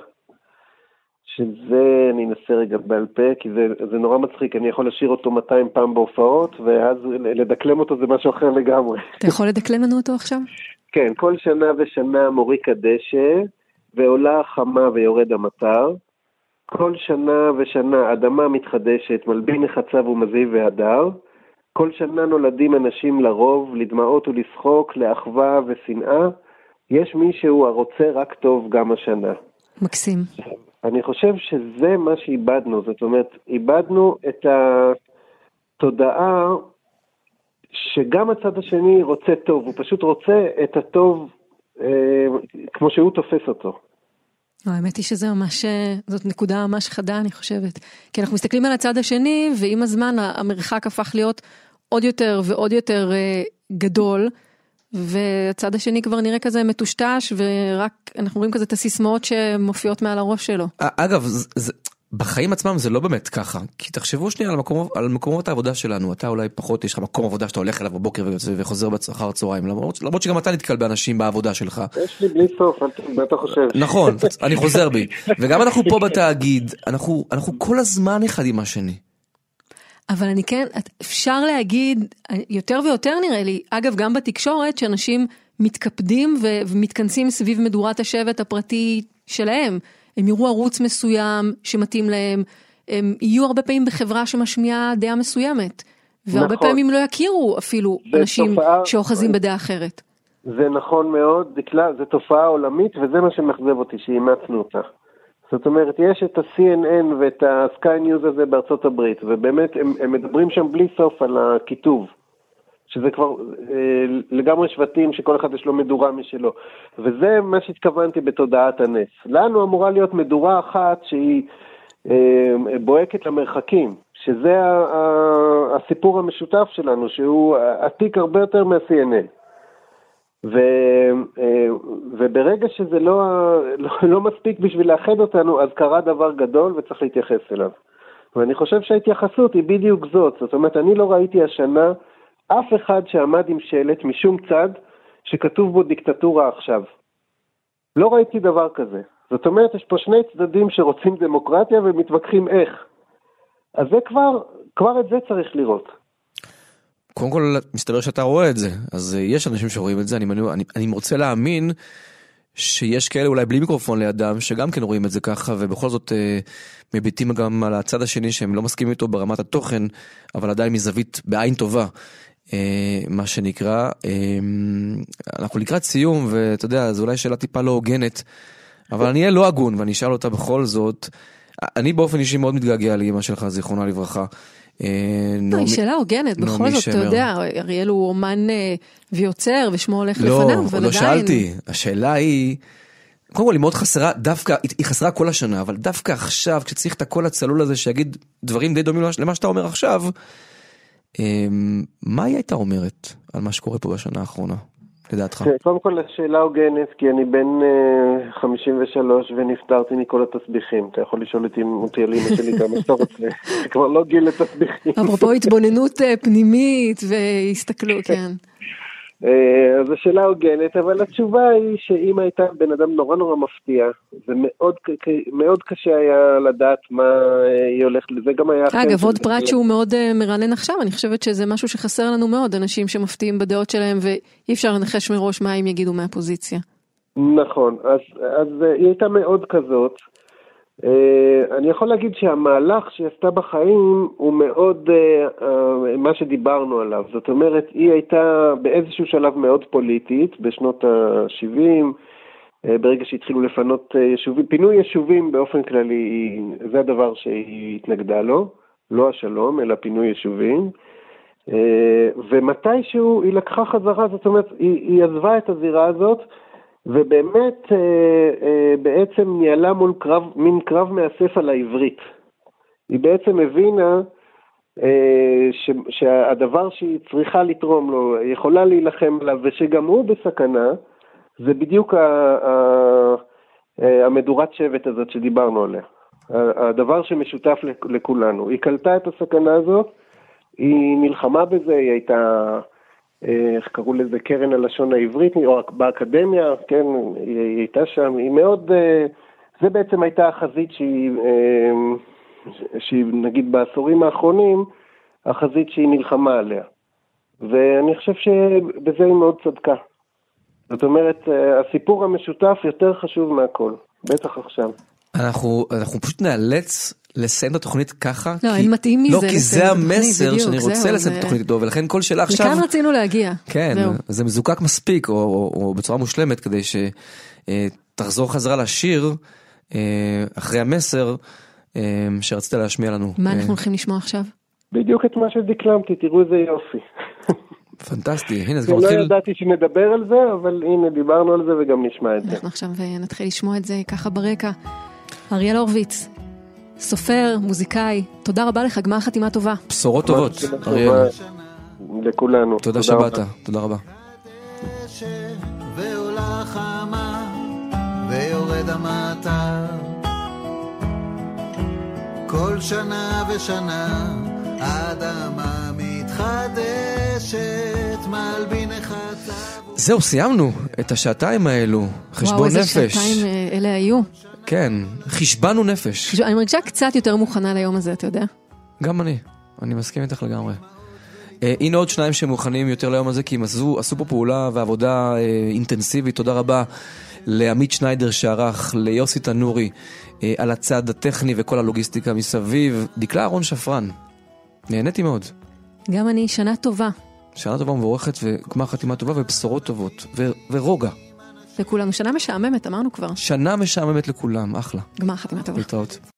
S8: שזה, אני אנסה רגע בעל פה, כי זה, זה נורא מצחיק, אני יכול לשיר אותו 200 פעם בהופעות, ואז לדקלם אותו זה משהו אחר לגמרי. [laughs]
S2: אתה יכול לדקלם לנו אותו עכשיו?
S8: כן, כל שנה ושנה מוריק הדשא, ועולה החמה ויורד המטר. כל שנה ושנה אדמה מתחדשת, מלבין נחצב ומזיב והדר. כל שנה נולדים אנשים לרוב, לדמעות ולשחוק, לאחווה ושנאה. יש מישהו הרוצה רק טוב גם השנה.
S2: מקסים.
S8: אני חושב שזה מה שאיבדנו, זאת אומרת, איבדנו את התודעה שגם הצד השני רוצה טוב, הוא פשוט רוצה את הטוב אה, כמו שהוא תופס אותו.
S2: לא, האמת היא שזה ממש, אה, זאת נקודה ממש חדה, אני חושבת. כי אנחנו מסתכלים על הצד השני, ועם הזמן המרחק הפך להיות עוד יותר ועוד יותר אה, גדול, והצד השני כבר נראה כזה מטושטש, ורק אנחנו רואים כזה את הסיסמאות שמופיעות מעל הראש שלו.
S3: אגב, זה, זה, בחיים עצמם זה לא באמת ככה, כי תחשבו שנייה על, מקום, על מקומות העבודה שלנו, אתה אולי פחות, יש לך מקום עבודה שאתה הולך אליו בבוקר וחוזר אחר הצהריים, למרות, למרות שגם אתה נתקל באנשים בעבודה שלך.
S8: יש לי בלי סוף, אתה חושב?
S3: נכון, [laughs] אני חוזר בי. וגם אנחנו פה בתאגיד, אנחנו, אנחנו כל הזמן אחד עם השני.
S2: אבל אני כן, אפשר להגיד, יותר ויותר נראה לי, אגב גם בתקשורת, שאנשים מתקפדים ומתכנסים סביב מדורת השבט הפרטי שלהם. הם יראו ערוץ מסוים שמתאים להם, הם יהיו הרבה פעמים בחברה שמשמיעה דעה מסוימת. והרבה נכון. פעמים לא יכירו אפילו אנשים תופעה, שאוחזים בדעה אחרת.
S8: זה נכון מאוד, דקלה, זו תופעה עולמית וזה מה שמאכזב אותי, שאימצנו אותה. זאת אומרת, יש את ה-CNN ואת ה-Sky News הזה בארצות הברית, ובאמת הם, הם מדברים שם בלי סוף על הכיתוב, שזה כבר אה, לגמרי שבטים שכל אחד יש לו מדורה משלו. וזה מה שהתכוונתי בתודעת הנס. לנו אמורה להיות מדורה אחת שהיא אה, בוהקת למרחקים, שזה הסיפור המשותף שלנו, שהוא עתיק הרבה יותר מה-CNN. ו, וברגע שזה לא, לא, לא מספיק בשביל לאחד אותנו, אז קרה דבר גדול וצריך להתייחס אליו. ואני חושב שההתייחסות היא בדיוק זאת. זאת אומרת, אני לא ראיתי השנה אף אחד שעמד עם שלט משום צד שכתוב בו דיקטטורה עכשיו. לא ראיתי דבר כזה. זאת אומרת, יש פה שני צדדים שרוצים דמוקרטיה ומתווכחים איך. אז זה כבר, כבר את זה צריך לראות.
S3: קודם כל, מסתבר שאתה רואה את זה, אז יש אנשים שרואים את זה, אני, אני, אני רוצה להאמין שיש כאלה אולי בלי מיקרופון לידם, שגם כן רואים את זה ככה, ובכל זאת אה, מביטים גם על הצד השני שהם לא מסכימים איתו ברמת התוכן, אבל עדיין מזווית בעין טובה. אה, מה שנקרא, אה, אנחנו לקראת סיום, ואתה יודע, זו אולי שאלה טיפה לא הוגנת, אבל אני אהיה לא הגון ואני אשאל אותה בכל זאת. אני באופן אישי מאוד מתגעגע לאמא שלך, זיכרונה לברכה. אה,
S2: לא, היא שאלה הוגנת, בכל זאת, אתה יודע, אריאל הוא אומן אה, ויוצר ושמו הולך לפניו, אבל עדיין...
S3: לא, לא שאלתי, השאלה היא, קודם כל היא מאוד חסרה, דווקא, היא חסרה כל השנה, אבל דווקא עכשיו, כשצריך את הקול הצלול הזה שיגיד דברים די דומים למה שאתה אומר עכשיו, אמ, מה היא הייתה אומרת על מה שקורה פה בשנה האחרונה, לדעתך?
S8: קודם כל השאלה הוגנת, כי אני בן 53 אה, ונפטרתי מכל התסביכים. אתה יכול לשאול אותי על אמא שלי כמה שאתה רוצה, זה כבר לא גיל לתסביכים.
S2: אפרופו התבוננות אה, פנימית והסתכלות, כן.
S8: אה, אז השאלה הוגנת, אבל התשובה היא שאמא הייתה בן אדם נורא נורא מפתיע, ומאוד קשה היה לדעת מה אה, היא הולכת, לזה גם היה...
S2: אגב, עוד פרט שהוא מאוד אה, מרענן עכשיו, אני חושבת שזה משהו שחסר לנו מאוד, אנשים שמפתיעים בדעות שלהם, ואי אפשר לנחש מראש מה הם יגידו מהפוזיציה.
S8: נכון, אז, אז היא הייתה מאוד כזאת. Uh, אני יכול להגיד שהמהלך שהיא עשתה בחיים הוא מאוד uh, uh, מה שדיברנו עליו. זאת אומרת, היא הייתה באיזשהו שלב מאוד פוליטית, בשנות ה-70, uh, ברגע שהתחילו לפנות uh, יישובים, פינוי יישובים באופן כללי, זה הדבר שהיא התנגדה לו, לא השלום, אלא פינוי יישובים. Uh, ומתישהו היא לקחה חזרה, זאת אומרת, היא, היא עזבה את הזירה הזאת, ובאמת אה, אה, בעצם ניהלה מול קרב, מין קרב מאסף על העברית. היא בעצם הבינה אה, ש, שהדבר שהיא צריכה לתרום לו, יכולה להילחם עליו, ושגם הוא בסכנה, זה בדיוק ה, ה, המדורת שבט הזאת שדיברנו עליה. הדבר שמשותף לכולנו. היא קלטה את הסכנה הזאת, היא נלחמה בזה, היא הייתה איך קראו לזה, קרן הלשון העברית, או באקדמיה, כן, היא הייתה שם, היא מאוד, אה, זה בעצם הייתה החזית שהיא, אה, שהיא נגיד בעשורים האחרונים, החזית שהיא נלחמה עליה. ואני חושב שבזה היא מאוד צדקה. זאת אומרת, הסיפור המשותף יותר חשוב מהכל, בטח עכשיו.
S3: אנחנו, אנחנו פשוט נאלץ לסיים את התוכנית ככה.
S2: לא, אין מתאים מזה.
S3: לא, כי זה המסר שאני רוצה לסיים את התוכנית איתו, ולכן כל שאלה עכשיו...
S2: לכאן רצינו להגיע.
S3: כן, זה מזוקק מספיק, או בצורה מושלמת, כדי שתחזור חזרה לשיר אחרי המסר שרצית להשמיע לנו.
S2: מה אנחנו הולכים לשמוע עכשיו?
S8: בדיוק את מה שדקלמתי, תראו איזה יופי.
S3: פנטסטי, הנה זה כבר
S8: מתחיל... לא ידעתי שנדבר על זה, אבל הנה דיברנו על זה וגם נשמע את זה.
S2: אנחנו עכשיו נתחיל לשמוע את זה ככה ברקע. אריאל הורוביץ, סופר, מוזיקאי, תודה רבה לך, גמר חתימה טובה.
S3: בשורות טובות, אריאל.
S8: לכולנו.
S3: תודה שבאת, תודה רבה. ויורד המטר כל שנה ושנה האדמה מתחדשת מלבין אחד זהו, סיימנו את השעתיים האלו, חשבון
S2: וואו,
S3: נפש.
S2: וואו, איזה שעתיים אלה היו.
S3: כן, חשבנו נפש.
S2: אני מרגישה קצת יותר מוכנה ליום הזה, אתה יודע?
S3: גם אני, אני מסכים איתך לגמרי. אה, הנה עוד שניים שמוכנים יותר ליום הזה, כי הם עשו, עשו פה פעולה ועבודה אה, אינטנסיבית. תודה רבה לעמית שניידר שערך, ליוסי תנורי, אה, על הצד הטכני וכל הלוגיסטיקה מסביב. דקלה אהרון שפרן, נהניתי מאוד.
S2: גם אני, שנה טובה.
S3: שנה טובה ומבורכת, וגמר חתימה טובה ובשורות טובות, ו- ורוגע.
S2: לכולנו. שנה משעממת, אמרנו כבר.
S3: שנה משעממת לכולם, אחלה.
S2: גמר חתימה טובה.
S3: להתראות.